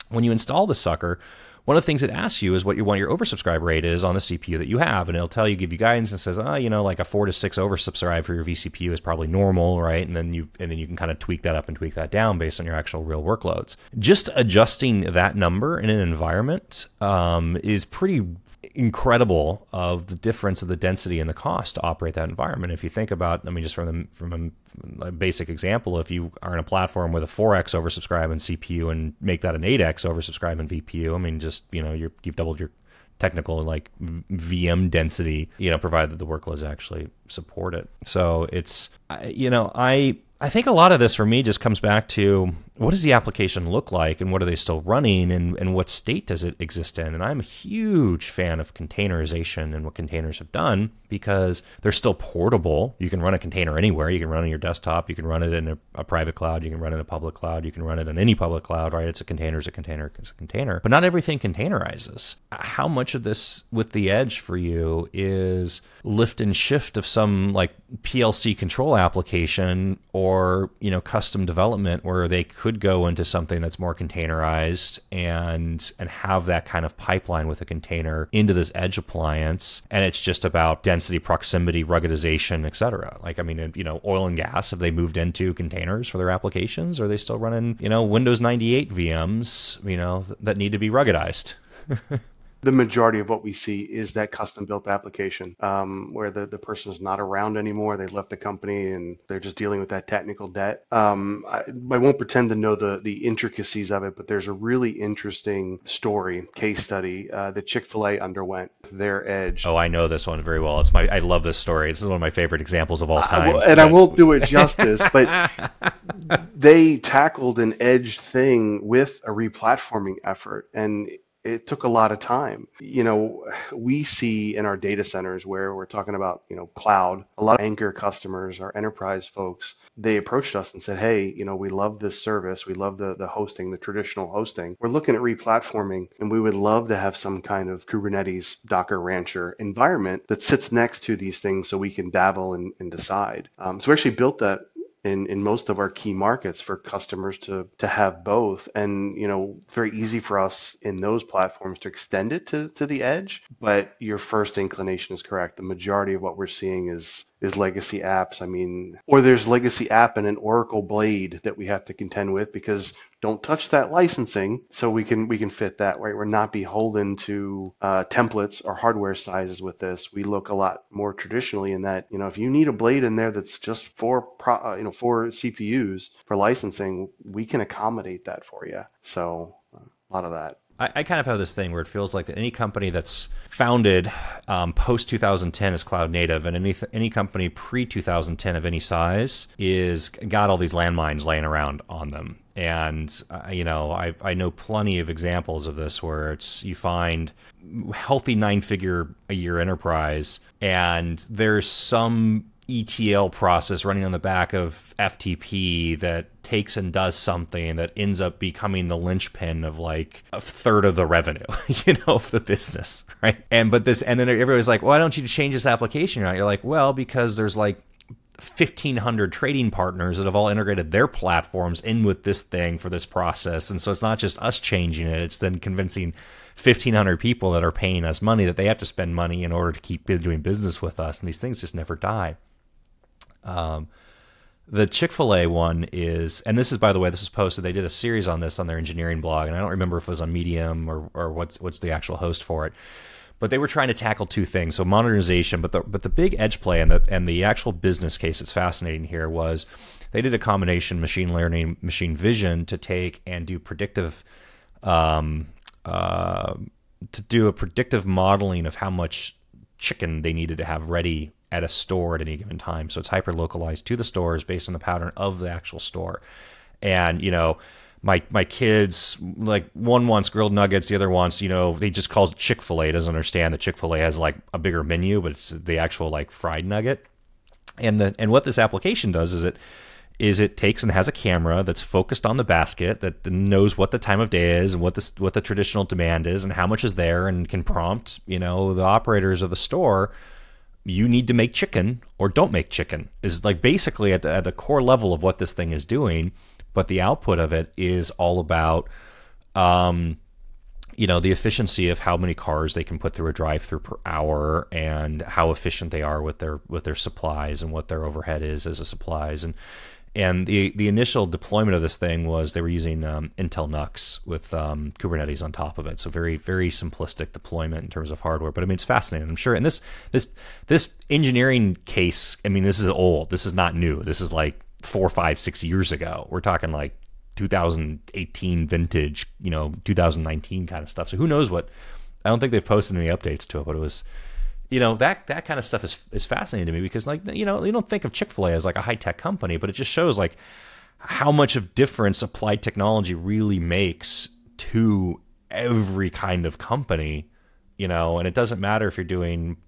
when you install the sucker, one of the things it asks you is what you want your oversubscribe rate is on the CPU that you have, and it'll tell you, give you guidance, and says, ah, oh, you know, like a four to six oversubscribe for your vCPU is probably normal, right? And then you and then you can kind of tweak that up and tweak that down based on your actual real workloads. Just adjusting that number in an environment um, is pretty incredible of the difference of the density and the cost to operate that environment. If you think about, I mean, just from the, from a, basic example, if you are in a platform with a 4x oversubscribe in CPU and make that an 8x oversubscribe in vCPU, I mean, just you know, you have doubled your technical like VM density, you know, provided the workloads actually support it. So it's, you know, I I think a lot of this for me just comes back to what does the application look like and what are they still running and, and what state does it exist in? And I'm a huge fan of containerization and what containers have done because they're still portable. You can run a container anywhere. You can run it on your desktop. You can run it in a, a private cloud. You can run it in a public cloud. You can run it in any public cloud, right? It's a container, it's a container, it's a container. But not everything containerizes. How much of this with the edge for you is lift and shift of some like PLC control application or, you know, custom development where they could go into something that's more containerized and and have that kind of pipeline with a container into this edge appliance. And it's just about density proximity ruggedization etc like i mean you know oil and gas have they moved into containers for their applications? Or are they still running you know windows 98 vms you know that need to be ruggedized (laughs) the majority of what we see is that custom built application um, where the, the person is not around anymore. They left the company and they're just dealing with that technical debt. Um, I, I, won't pretend to know the, the intricacies of it, but there's a really interesting story, case study uh, that Chick fil A underwent their edge. Oh, I know this one very well. It's my I love this story. This is one of my favorite examples of all time. and but... I won't do it (laughs) justice, but they tackled an edge thing with a replatforming effort. And it took a lot of time. You know, we see in our data centers where we're talking about, you know, cloud, a lot of anchor customers, our enterprise folks, they approached us and said, Hey, you know, we love this service. We love the, the hosting, the traditional hosting. We're looking at replatforming and we would love to have some kind of Kubernetes, Docker Rancher environment that sits next to these things so we can dabble and, and decide. Um, so we actually built that in, in most of our key markets for customers to to have both. And you know, very easy for us in those platforms to extend it to, to the edge. But your first inclination is correct. The majority of what we're seeing is is legacy apps. I mean, or there's legacy app and an Oracle blade that we have to contend with because don't touch that licensing. So we can we can fit that right? We're not beholden to uh, templates or hardware sizes with this. We look a lot more traditionally in that you know if you need a blade in there that's just for pro, uh, you know for cpus for licensing we can accommodate that for you so a lot of that I, I, kind of have this thing where it feels like that any company that's founded um, post 2010 is cloud native, and any any company pre 2010 of any size is got all these landmines laying around on them. And uh, you know, I I know plenty of examples of this where it's you find healthy nine figure a year enterprise, and there's some ETL process running on the back of FTP that takes and does something that ends up becoming the linchpin of like a third of the revenue, (laughs) you know, of the business, right? And but this, and then everybody's like, why don't you change this application? You're like, well, because there's like 1500 trading partners that have all integrated their platforms in with this thing for this process and so it's not just us changing it it's then convincing 1500 people that are paying us money that they have to spend money in order to keep doing business with us and these things just never die um, the Chick fil A one is, and this is, by the way, this was posted. They did a series on this on their engineering blog, and I don't remember if it was on Medium or, or what's, what's the actual host for it. But they were trying to tackle two things. So modernization, but the, but the big edge play and the, and the actual business case that's fascinating here was they did a combination machine learning, machine vision to take and do predictive, um, uh, to do a predictive modeling of how much chicken they needed to have ready at a store at any given time. So it's hyper localized to the stores based on the pattern of the actual store. And, you know, my my kids like one wants grilled nuggets, the other wants, you know, they just calls it Chick-fil-A, doesn't understand that Chick-fil-A has like a bigger menu, but it's the actual like fried nugget. And the and what this application does is it is it takes and has a camera that's focused on the basket that knows what the time of day is and what the what the traditional demand is and how much is there and can prompt you know the operators of the store you need to make chicken or don't make chicken is like basically at the, at the core level of what this thing is doing but the output of it is all about um, you know the efficiency of how many cars they can put through a drive-through per hour and how efficient they are with their with their supplies and what their overhead is as a supplies. And and the the initial deployment of this thing was they were using um, Intel NUCs with um, Kubernetes on top of it. So very very simplistic deployment in terms of hardware. But I mean, it's fascinating. I'm sure. And this this this engineering case. I mean, this is old. This is not new. This is like four, five, six years ago. We're talking like 2018 vintage. You know, 2019 kind of stuff. So who knows what? I don't think they've posted any updates to it, but it was you know that that kind of stuff is is fascinating to me because like you know you don't think of Chick Fil A as like a high tech company, but it just shows like how much of difference applied technology really makes to every kind of company, you know. And it doesn't matter if you're doing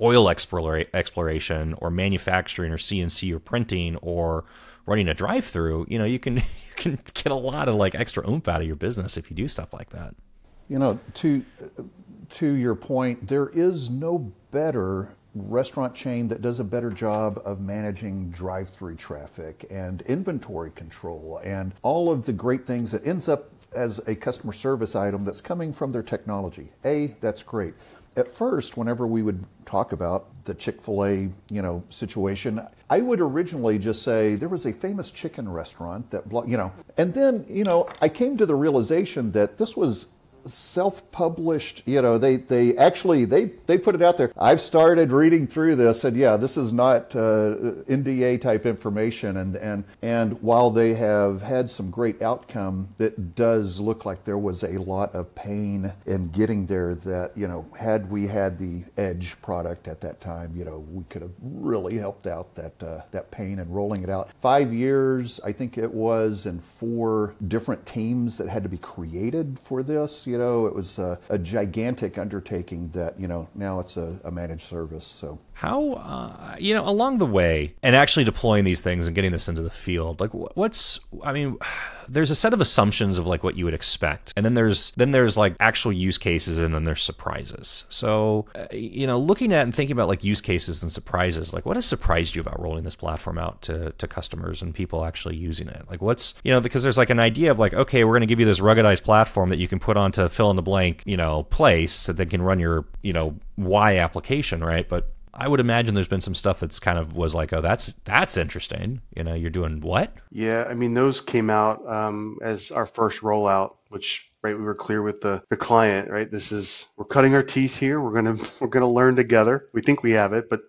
oil explora- exploration or manufacturing or CNC or printing or running a drive through. You know, you can (laughs) you can get a lot of like extra oomph out of your business if you do stuff like that. You know, to to your point, there is no better restaurant chain that does a better job of managing drive-through traffic and inventory control and all of the great things that ends up as a customer service item that's coming from their technology. A, that's great. At first, whenever we would talk about the Chick-fil-A, you know, situation, I would originally just say there was a famous chicken restaurant that, you know, and then, you know, I came to the realization that this was self-published you know they they actually they they put it out there. I've started reading through this and yeah this is not uh, nda type information. And and and while they have had some great outcome it does look like there was a lot of pain in getting there that you know had we had the edge product at that time you know we could have really helped out that uh, that pain and rolling it out. Five years i think it was and four different teams that had to be created for this you know, it was a, a gigantic undertaking that, you know, now it's a, a managed service. So how, uh, you know, along the way and actually deploying these things and getting this into the field, like what's, I mean, (sighs) there's a set of assumptions of like what you would expect. And then there's then there's like actual use cases and then there's surprises. So uh, you know looking at and thinking about like use cases and surprises like what has surprised you about rolling this platform out to, to customers and people actually using it? Like what's you know because there's like an idea of like okay we're going to give you this ruggedized platform that you can put onto fill in the blank you know place that then can run your you know y application right? But I would imagine there's been some stuff that's kind of was like, oh, that's that's interesting. You know, you're doing what? Yeah, I mean, those came out um, as our first rollout, which right we were clear with the, the client right? This is we're cutting our teeth here. We're gonna (laughs) we're gonna learn together. We think we have it but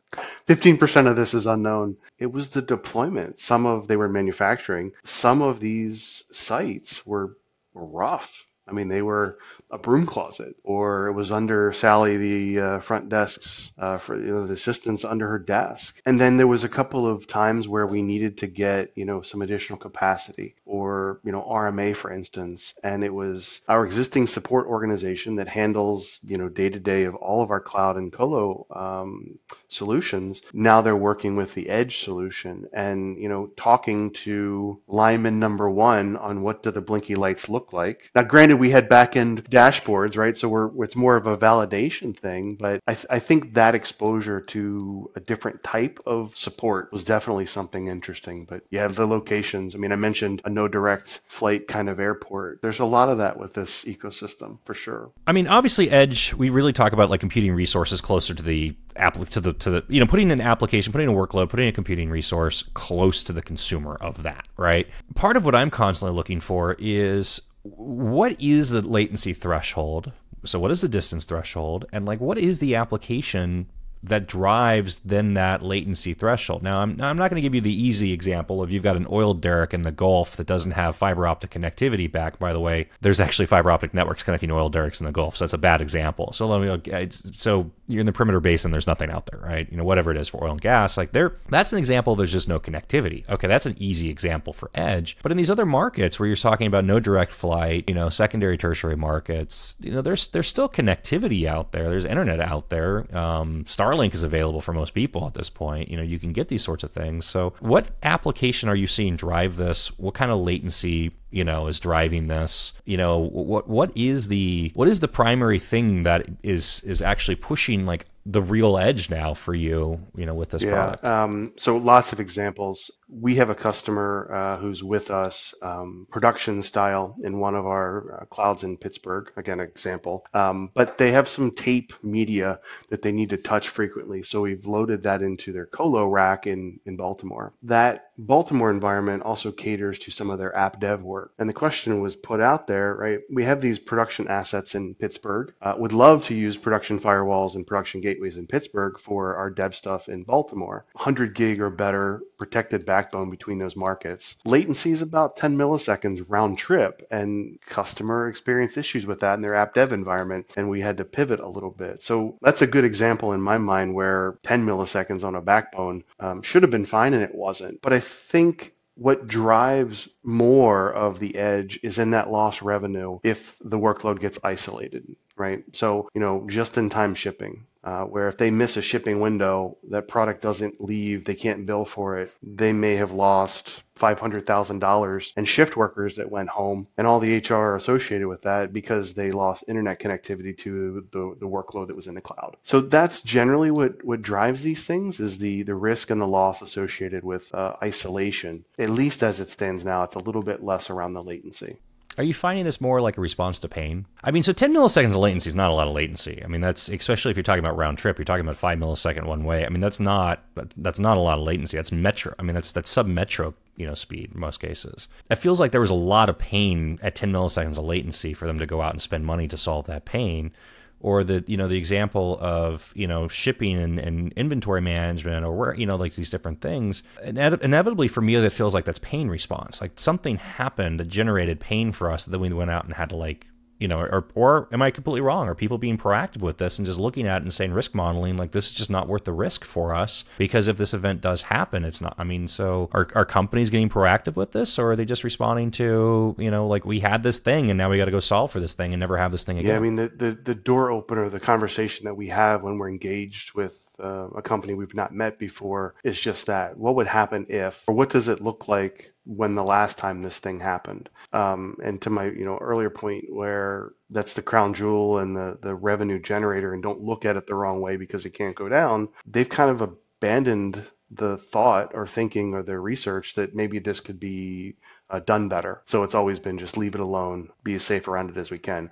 15% of this is unknown. It was the deployment. Some of they were manufacturing. Some of these sites were, were rough. I mean, they were a broom closet, or it was under Sally, the uh, front desk's uh, for you know the assistants under her desk. And then there was a couple of times where we needed to get you know some additional capacity, or you know RMA for instance, and it was our existing support organization that handles you know day to day of all of our cloud and colo um, solutions. Now they're working with the edge solution, and you know talking to lineman number one on what do the blinky lights look like. Now, granted we had back end dashboards, right? So we're it's more of a validation thing, but I, th- I think that exposure to a different type of support was definitely something interesting. But yeah, the locations. I mean, I mentioned a no direct flight kind of airport. There's a lot of that with this ecosystem for sure. I mean, obviously, Edge. We really talk about like computing resources closer to the app to the to the you know putting an application, putting a workload, putting a computing resource close to the consumer of that, right? Part of what I'm constantly looking for is what is the latency threshold? So, what is the distance threshold? And like, what is the application that drives then that latency threshold. Now, I'm, I'm not going to give you the easy example of you've got an oil derrick in the Gulf that doesn't have fiber optic connectivity back. By the way, there's actually fiber optic networks connecting oil derricks in the Gulf, so that's a bad example. So let me so you're in the Permian basin, there's nothing out there, right? You know, whatever it is for oil and gas, like there, that's an example. There's just no connectivity. Okay, that's an easy example for edge. But in these other markets where you're talking about no direct flight, you know, secondary, tertiary markets, you know, there's there's still connectivity out there. There's internet out there. Um, Star Starlink is available for most people at this point. You know, you can get these sorts of things. So, what application are you seeing drive this? What kind of latency you know is driving this you know what what is the what is the primary thing that is is actually pushing like the real edge now for you you know with this yeah, product? um, so lots of examples. We have a customer uh, who's with us um, production style in one of our uh, clouds in pittsburgh again example. Um, but they have some tape media that they need to touch frequently. So we've loaded that into their colo rack in in baltimore. That baltimore environment also caters to some of their app dev work. And the question was put out there, right? We have these production assets in Pittsburgh. Uh, would love to use production firewalls and production gateways in Pittsburgh for our dev stuff in Baltimore. 100 gig or better protected backbone between those markets. Latency is about 10 milliseconds round trip, and customer experienced issues with that in their app dev environment, and we had to pivot a little bit. So that's a good example in my mind where 10 milliseconds on a backbone um, should have been fine and it wasn't. But I think what drives more of the edge is in that lost revenue if the workload gets isolated, right? So, you know, just in time shipping, uh, where if they miss a shipping window, that product doesn't leave, they can't bill for it, they may have lost $500,000 and shift workers that went home and all the HR associated with that because they lost internet connectivity to the, the workload that was in the cloud. So that's generally what, what drives these things is the, the risk and the loss associated with uh, isolation. At least as it stands now, it's a little bit less around the latency. Are you finding this more like a response to pain? I mean, so 10 milliseconds of latency is not a lot of latency. I mean, that's especially if you're talking about round trip, you're talking about five millisecond one way. I mean, that's not that's not a lot of latency. That's metro. I mean, that's that's sub metro you know speed in most cases. It feels like there was a lot of pain at 10 milliseconds of latency for them to go out and spend money to solve that pain or the you know the example of you know shipping and, and inventory management or where you know like these different things inevitably for me that feels like that's pain response. Like something happened that generated pain for us that we went out and had to like you know, or or am I completely wrong? Are people being proactive with this and just looking at it and saying risk modeling like this is just not worth the risk for us because if this event does happen, it's not. I mean, so are are companies getting proactive with this, or are they just responding to you know like we had this thing and now we got to go solve for this thing and never have this thing again? Yeah, I mean the the, the door opener, the conversation that we have when we're engaged with uh, a company we've not met before is just that. What would happen if, or what does it look like when the last time this thing happened? Um, and to my you know earlier point, where that's the crown jewel and the the revenue generator, and don't look at it the wrong way because it can't go down. They've kind of abandoned the thought or thinking or their research that maybe this could be uh, done better. So it's always been just leave it alone, be as safe around it as we can.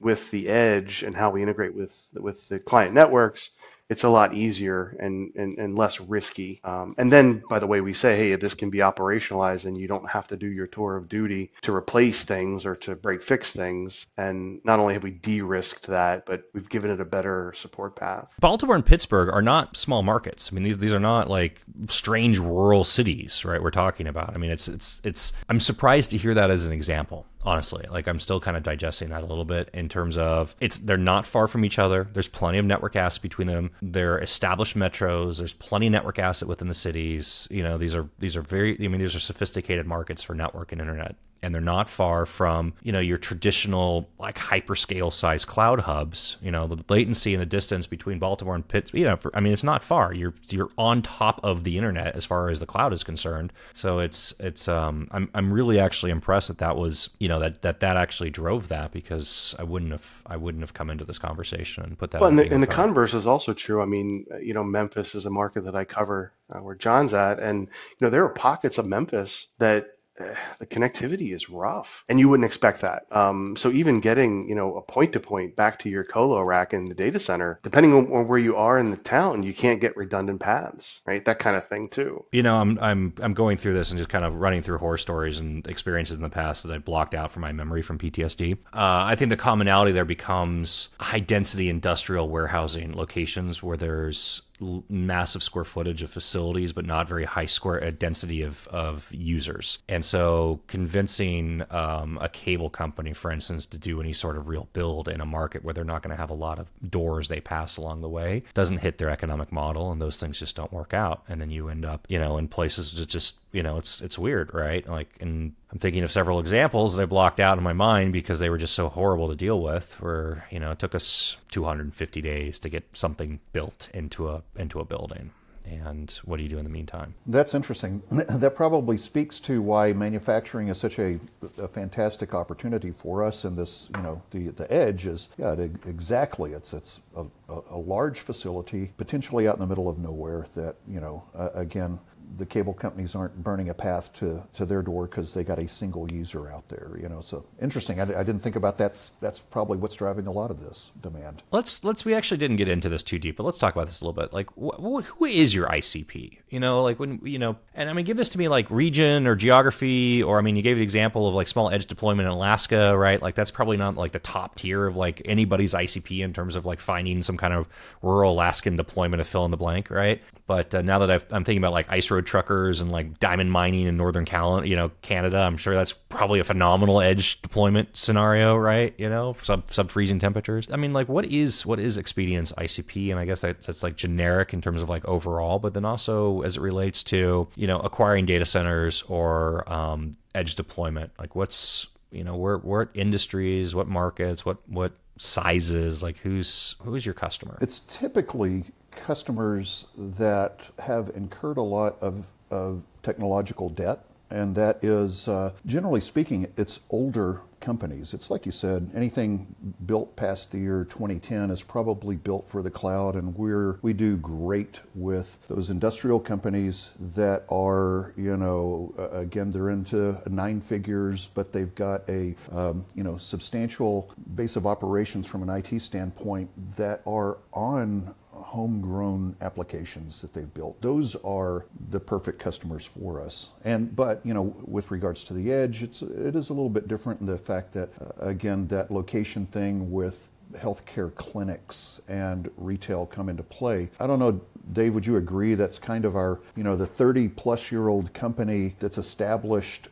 With the edge and how we integrate with with the client networks, it's a lot easier and, and, and less risky. Um, and then, by the way, we say, hey, this can be operationalized and you don't have to do your tour of duty to replace things or to break fix things. And not only have we de risked that, but we've given it a better support path. Baltimore and Pittsburgh are not small markets. I mean, these, these are not like strange rural cities, right? We're talking about. I mean, it's, it's, it's, I'm surprised to hear that as an example honestly. Like I'm still kind of digesting that a little bit in terms of it's they're not far from each other. There's plenty of network asset between them. They're established metros. There's plenty of network asset within the cities. You know, these are these are very I mean these are sophisticated markets for network and internet and they're not far from you know your traditional like hyperscale size cloud hubs. You know the latency and the distance between Baltimore and Pittsburgh. You know, for, I mean it's not far. You're you're on top of the internet as far as the cloud is concerned. So it's it's um I'm I'm really actually impressed that that was you know that that that actually drove that because I wouldn't have I wouldn't have come into this conversation and put that. Well, and the, and the converse is also true. I mean, you know, Memphis is a market that I cover uh, where John's at, and you know there are pockets of Memphis that (sighs) the connectivity is rough. And you wouldn't expect that. Um, so even getting you know a point to point back to your colo rack in the data center depending on where you are in the town you can't get redundant paths right? That kind of thing too. You know i'm i'm i'm going through this and just kind of running through horror stories and experiences in the past that i blocked out from my memory from ptsd uh, i think the commonality there becomes high density industrial warehousing locations where there's massive square footage of facilities, but not very high square uh, density of, of users. And so, convincing um, a cable company, for instance, to do any sort of real build in a market where they're not going to have a lot of doors they pass along the way doesn't hit their economic model, and those things just don't work out. And then you end up, you know, in places that just, you know, it's it's weird, right? Like, and I'm thinking of several examples that I blocked out in my mind because they were just so horrible to deal with. Where you know it took us 250 days to get something built into a into a building. And what do you do in the meantime? That's interesting. (laughs) That probably speaks to why manufacturing is such a, a fantastic opportunity for us. And this, you know, the the edge is yeah, it, exactly. It's it's a, a, large facility, potentially out in the middle of nowhere. That you know, uh, again, the cable companies aren't burning a path to, to their door because they got a single user out there. You know, so interesting. I, I, didn't think about that's that's probably what's driving a lot of this demand. Let's let's we actually didn't get into this too deep, but let's talk about this a little bit. Like, wh- wh- who is your ICP? You know, like when you know, and I mean, give this to me like region or geography, or I mean, you gave the example of like small edge deployment in Alaska, right? Like that's probably not like the top tier of like anybody's ICP in terms of like finding some kind of rural Alaskan deployment of fill in the blank, right? But uh, now that i am thinking about like ice road truckers and like diamond mining in northern Cal- you know, Canada, I'm sure that's probably a phenomenal edge deployment scenario, right? You know, sub sub freezing temperatures. I mean, like what is what is Expedient's ICP? And I guess that's, like generic in terms of like overall, but then also as it relates to you know acquiring data centers or um, edge deployment. Like what's you know where what industries, what markets, what what sizes like who's who's your customer it's typically customers that have incurred a lot of, of technological debt, and that is, uh, generally speaking, it's older companies. It's like you said, anything built past the year 2010 is probably built for the cloud, and we're we do great with those industrial companies that are, you know, again they're into nine figures, but they've got a um, you know substantial base of operations from an IT standpoint that are on homegrown applications that they've built. Those are the perfect customers for us. And but you know, with regards to the edge, it's it is a little bit different in the fact that uh, again that location thing with healthcare clinics and retail come into play. I don't know, Dave, would you agree that's kind of our, you know, the 30 plus year old company that's established,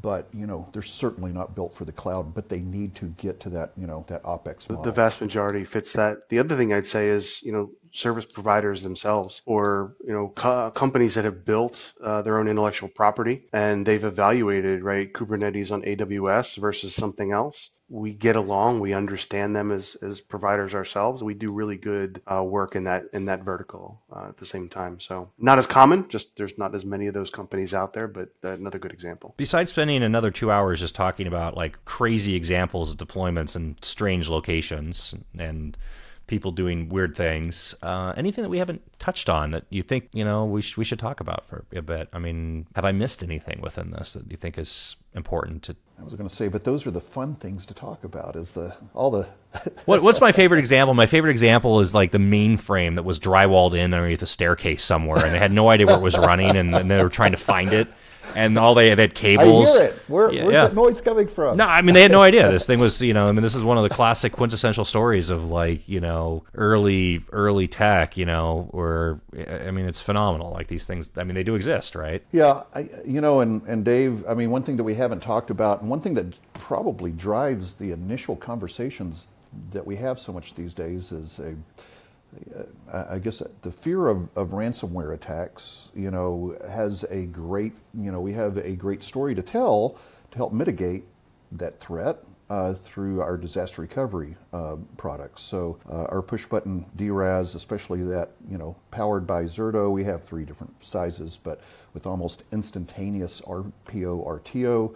but, you know, they're certainly not built for the cloud, but they need to get to that, you know, that OPEX model. The vast majority fits that. The other thing I'd say is, you know, service providers themselves or you know co- companies that have built uh, their own intellectual property and they've evaluated right kubernetes on aws versus something else. We get along we understand them as, as providers ourselves. We do really good uh, work in that in that vertical uh, at the same time. So not as common just there's not as many of those companies out there but another good example. Besides spending another two hours just talking about like crazy examples of deployments in strange locations and people doing weird things. Uh, anything that we haven't touched on that you think you know we sh- we should talk about for a bit? I mean, have I missed anything within this that you think is important to I was going to say, but those are the fun things to talk about. Is the all the (laughs) what, what's my favorite example? My favorite example is like the mainframe that was drywalled in underneath a staircase somewhere, and they had no idea where it was running, and, and they were trying to find it and all they, they had cables. I hear it. Where, yeah, where's yeah. that noise coming from? No, I mean they had no idea. This thing was, you know, I mean this is one of the classic quintessential stories of like, you know, early early tech, you know, where I mean it's phenomenal. Like these things, I mean they do exist, right? Yeah, I, you know, and and Dave, I mean one thing that we haven't talked about, and one thing that probably drives the initial conversations that we have so much these days is a I guess the fear of, of ransomware attacks, you know, has a great, you know, we have a great story to tell to help mitigate that threat uh, through our disaster recovery uh, products. So uh, our push button DRaaS, especially that, you know, powered by Zerto, we have three different sizes, but with almost instantaneous RPO, RTO,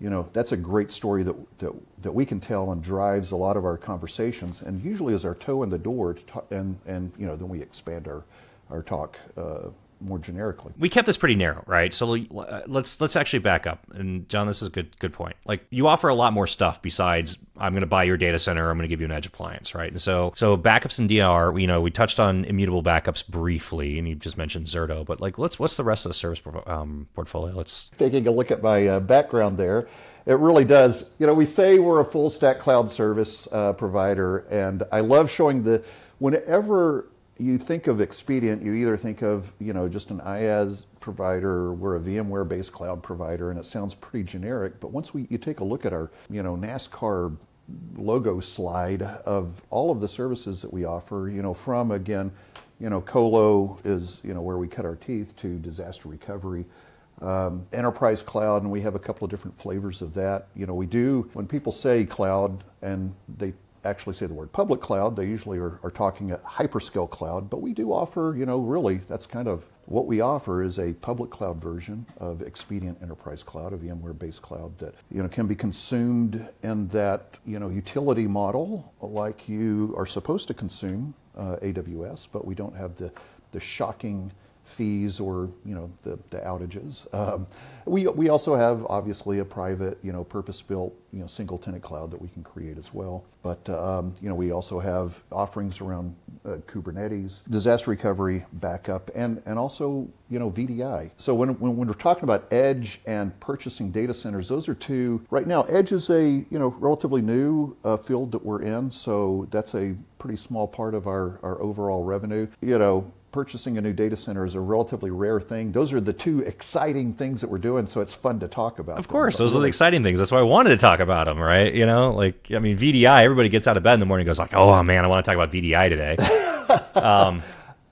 you know, that's a great story that, that, that we can tell and drives a lot of our conversations and usually is our toe in the door talk, and, and, you know, then we expand our, our talk uh, more generically. We kept this pretty narrow, right? So uh, let's let's actually back up. And John, this is a good good point. Like you offer a lot more stuff besides I'm going to buy your data center, I'm going to give you an edge appliance, right? And so so backups and DR, you know, we touched on immutable backups briefly, and you just mentioned Zerto, but like let's what's the rest of the service um, portfolio? Let's taking a look at my uh, background there. It really does. You know, we say we're a full stack cloud service uh, provider, and I love showing the whenever you think of Expedient, you either think of you know just an IaaS provider, we're a VMware-based cloud provider, and it sounds pretty generic. But once we you take a look at our you know NASCAR logo slide of all of the services that we offer, you know from again, you know Colo is you know where we cut our teeth to disaster recovery. Um, enterprise cloud, and we have a couple of different flavors of that. You know, we do when people say cloud and they actually say the word public cloud. They usually are, are talking at hyperscale cloud, but we do offer, you know, really that's kind of what we offer is a public cloud version of Expedient Enterprise Cloud, a VMware-based cloud that you know can be consumed in that you know utility model like you are supposed to consume uh, AWS, but we don't have the the shocking fees or you know the, the outages. Um, we, we also have obviously a private you know purpose built you know single tenant cloud that we can create as well. But um, you know we also have offerings around uh, Kubernetes, disaster recovery, backup, and and also you know VDI. So when, when when we're talking about edge and purchasing data centers, those are two right now. Edge is a you know relatively new uh, field that we're in, so that's a pretty small part of our, our overall revenue. You know, purchasing a new data center is a relatively rare thing. Those are the two exciting things that we're doing, so it's fun to talk about. Of course, them. those really, are the exciting things. That's why I wanted to talk about them, right? You know, like I mean, VDI. Everybody gets out of bed in the morning, and goes like, "Oh man, I want to talk about VDI today." (laughs) um,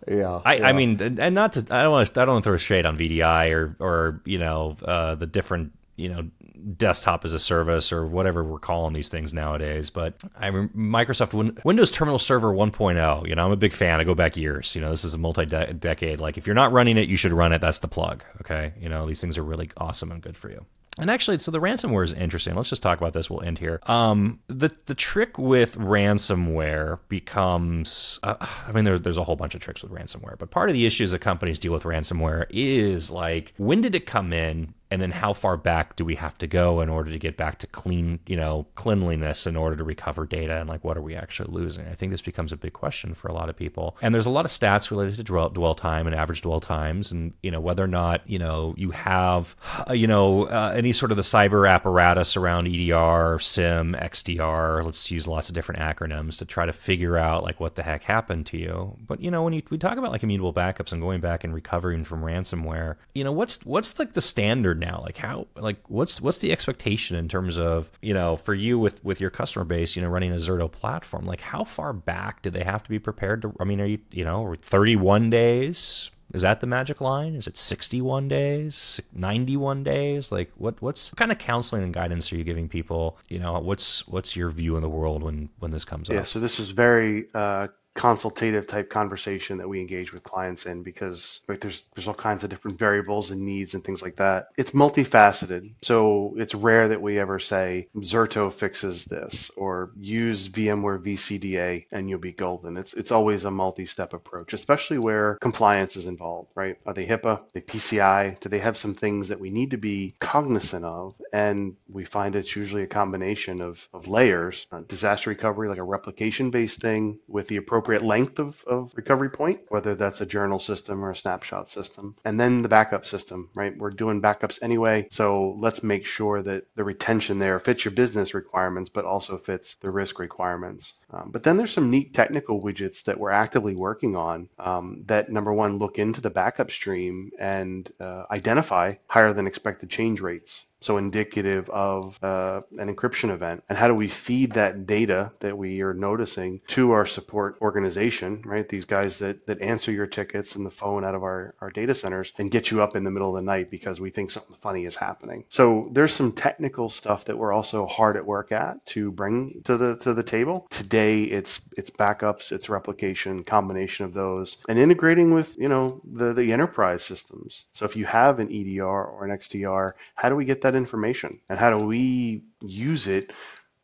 yeah, I, yeah, I, mean, and not to, I don't want to, I don't want to throw shade on VDI or, or you know, uh, the different, you know, desktop as a service or whatever we're calling these things nowadays. But I mean, Microsoft Win- Windows Terminal Server 1.0. You know, I'm a big fan. I go back years. You know, this is a multi-decade. Like, if you're not running it, you should run it. That's the plug. Okay, you know, these things are really awesome and good for you. And actually, so the ransomware is interesting. Let's just talk about this. We'll end here. Um, the the trick with ransomware becomes, uh, I mean, there, there's a whole bunch of tricks with ransomware, but part of the issues that companies deal with ransomware is like, when did it come in? And then how far back do we have to go in order to get back to clean you know cleanliness in order to recover data and like what are we actually losing? I think this becomes a big question for a lot of people. And there's a lot of stats related to dwell, dwell time and average dwell times and you know whether or not you know you have uh, you know uh, any sort of the cyber apparatus around edr SIEM xdr let's use lots of different acronyms to try to figure out like what the heck happened to you. But you know when you, we talk about like immutable backups and going back and recovering from ransomware you know what's what's like the standard now. Like how like what's what's the expectation in terms of you know for you with with your customer base you know running a Zerto platform? Like how far back do they have to be prepared to i mean are you you know 31 days? Is that the magic line? Is it 61 days? 91 days? Like what what's what kind of counseling and guidance are you giving people? You know what's what's your view in the world when when this comes yeah, up? yeah so this is very uh consultative type conversation that we engage with clients in because right, there's there's all kinds of different variables and needs and things like that. It's multifaceted. So it's rare that we ever say Zerto fixes this or use VMware vCDA and you'll be golden. It's it's always a multi-step approach, especially where compliance is involved, right? Are they HIPAA? Are they PCI? Do they have some things that we need to be cognizant of? And we find it's usually a combination of, of layers, uh, disaster recovery, like a replication based thing with the appropriate length of, of recovery point, whether that's a journal system or a snapshot system. And then the backup system, right? We're doing backups anyway. So let's make sure that the retention there fits your business requirements, but also fits the risk requirements. Um, but then there's some neat technical widgets that we're actively working on um, that number one look into the backup stream and uh, identify higher than expected change rates so indicative of uh, an encryption event? And how do we feed that data that we are noticing to our support organization right? These guys that that answer your tickets and the phone out of our, our data centers and get you up in the middle of the night because we think something funny is happening. So there's some technical stuff that we're also hard at work at to bring to the to the table. Today it's it's backups it's replication combination of those and integrating with you know the the enterprise systems. So if you have an edr or an xdr how do we get that information and how do we use it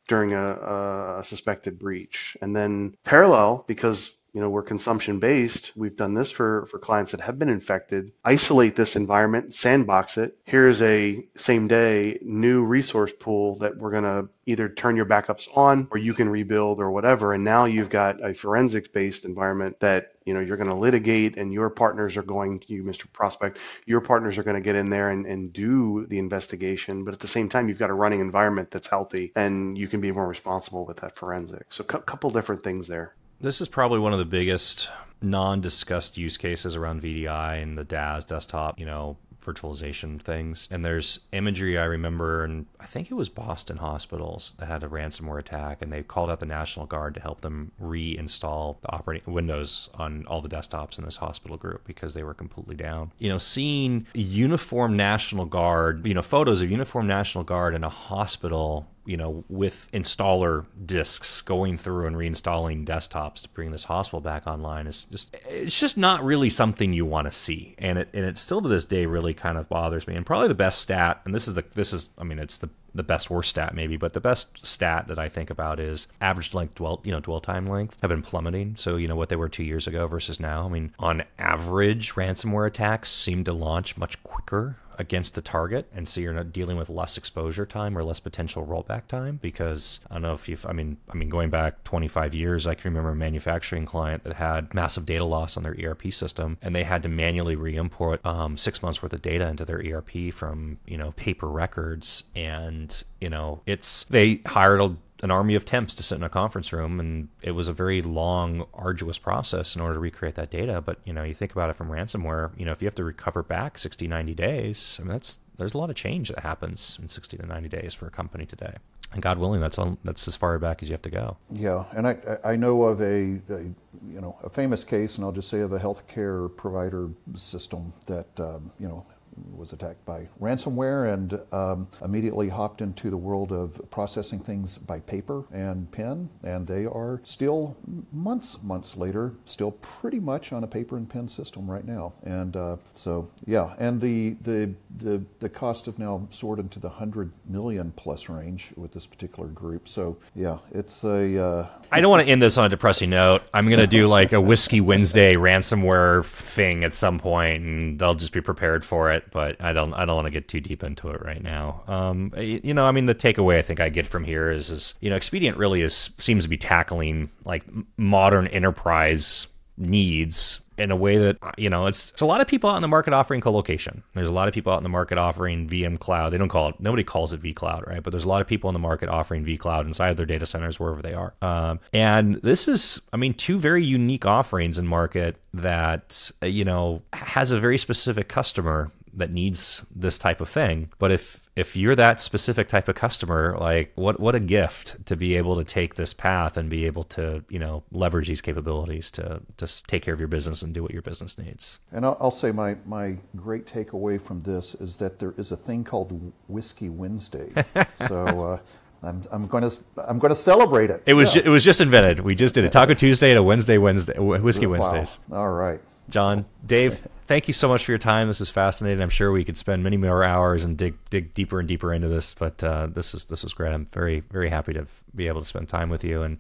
during a, a suspected breach. And then parallel because you know we're consumption based we've done this for for clients that have been infected. Isolate this environment sandbox it. Here's a same day new resource pool that we're going to either turn your backups on or you can rebuild or whatever. And now you've got a forensics based environment that you know you're going to litigate and your partners are going to you mr prospect. Your partners are going to get in there and, and do the investigation. But at the same time you've got a running environment that's healthy and you can be more responsible with that forensic. So a couple different things there this is probably one of the biggest non-discussed use cases around VDI and the DaaS desktop, you know, virtualization things. And there's imagery I remember, and I think it was Boston hospitals that had a ransomware attack, and they called out the National Guard to help them reinstall the operating Windows on all the desktops in this hospital group because they were completely down. You know, seeing uniform National Guard, you know, photos of uniform National Guard in a hospital you know, with installer disks going through and reinstalling desktops to bring this hospital back online is just it's just not really something you want to see. And it and it still to this day really kind of bothers me. And probably the best stat, and this is the this is I mean it's the the best worst stat maybe, but the best stat that I think about is average length dwell you know dwell time length have been plummeting. So you know what they were two years ago versus now. I mean on average, ransomware attacks seem to launch much quicker against the target, and so you're not dealing with less exposure time or less potential rollback time. Because I don't know if you've, I mean, I mean, going back 25 years, I can remember a manufacturing client that had massive data loss on their ERP system, and they had to manually re-import um, six months worth of data into their ERP from you know paper records, and you know it's they hired a an army of temps to sit in a conference room and it was a very long arduous process in order to recreate that data. But you know you think about it from ransomware you know if you have to recover back 60 90 days i mean that's there's a lot of change that happens in 60 to 90 days for a company today. And god willing that's all that's as far back as you have to go. Yeah and i i know of a, a you know a famous case and i'll just say of a healthcare provider system that um, you know was attacked by ransomware and um, immediately hopped into the world of processing things by paper and pen. And they are still months, months later, still pretty much on a paper and pen system right now. And uh, so, yeah, and the, the, the, the cost of now soared into the 100 million plus range with this particular group. So, yeah, it's a. Uh, I don't want to end this on a depressing note. I'm going to do like a Whiskey Wednesday ransomware thing at some point, and I'll just be prepared for it but I don't I don't want to get too deep into it right now. Um, you know, I mean, the takeaway I think I get from here is is you know, Expedient really is seems to be tackling like modern enterprise needs in a way that you know it's, it's a lot of people out in the market offering colocation. There's a lot of people out in the market offering vm cloud. They don't call it nobody calls it vCloud right? But there's a lot of people in the market offering vCloud inside of their data centers wherever they are. Um, and this is i mean two very unique offerings in market that you know has a very specific customer that needs this type of thing. But if if you're that specific type of customer, like what what a gift to be able to take this path and be able to you know leverage these capabilities to just take care of your business and do what your business needs. And I'll, I'll say my my great takeaway from this is that there is a thing called Whiskey Wednesday. (laughs) so. Uh, I'm, I'm going to I'm going to celebrate it. It was Yeah. ju- it was just invented. We just did a Taco Tuesday and a Wednesday Wednesday Whiskey Wow. Wednesdays. All right. John, Dave, thank you so much for your time. This is fascinating. I'm sure we could spend many more hours and dig dig deeper and deeper into this, but uh, this is this is great. I'm very very happy to be able to spend time with you and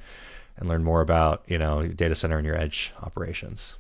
and learn more about you know data center and your edge operations.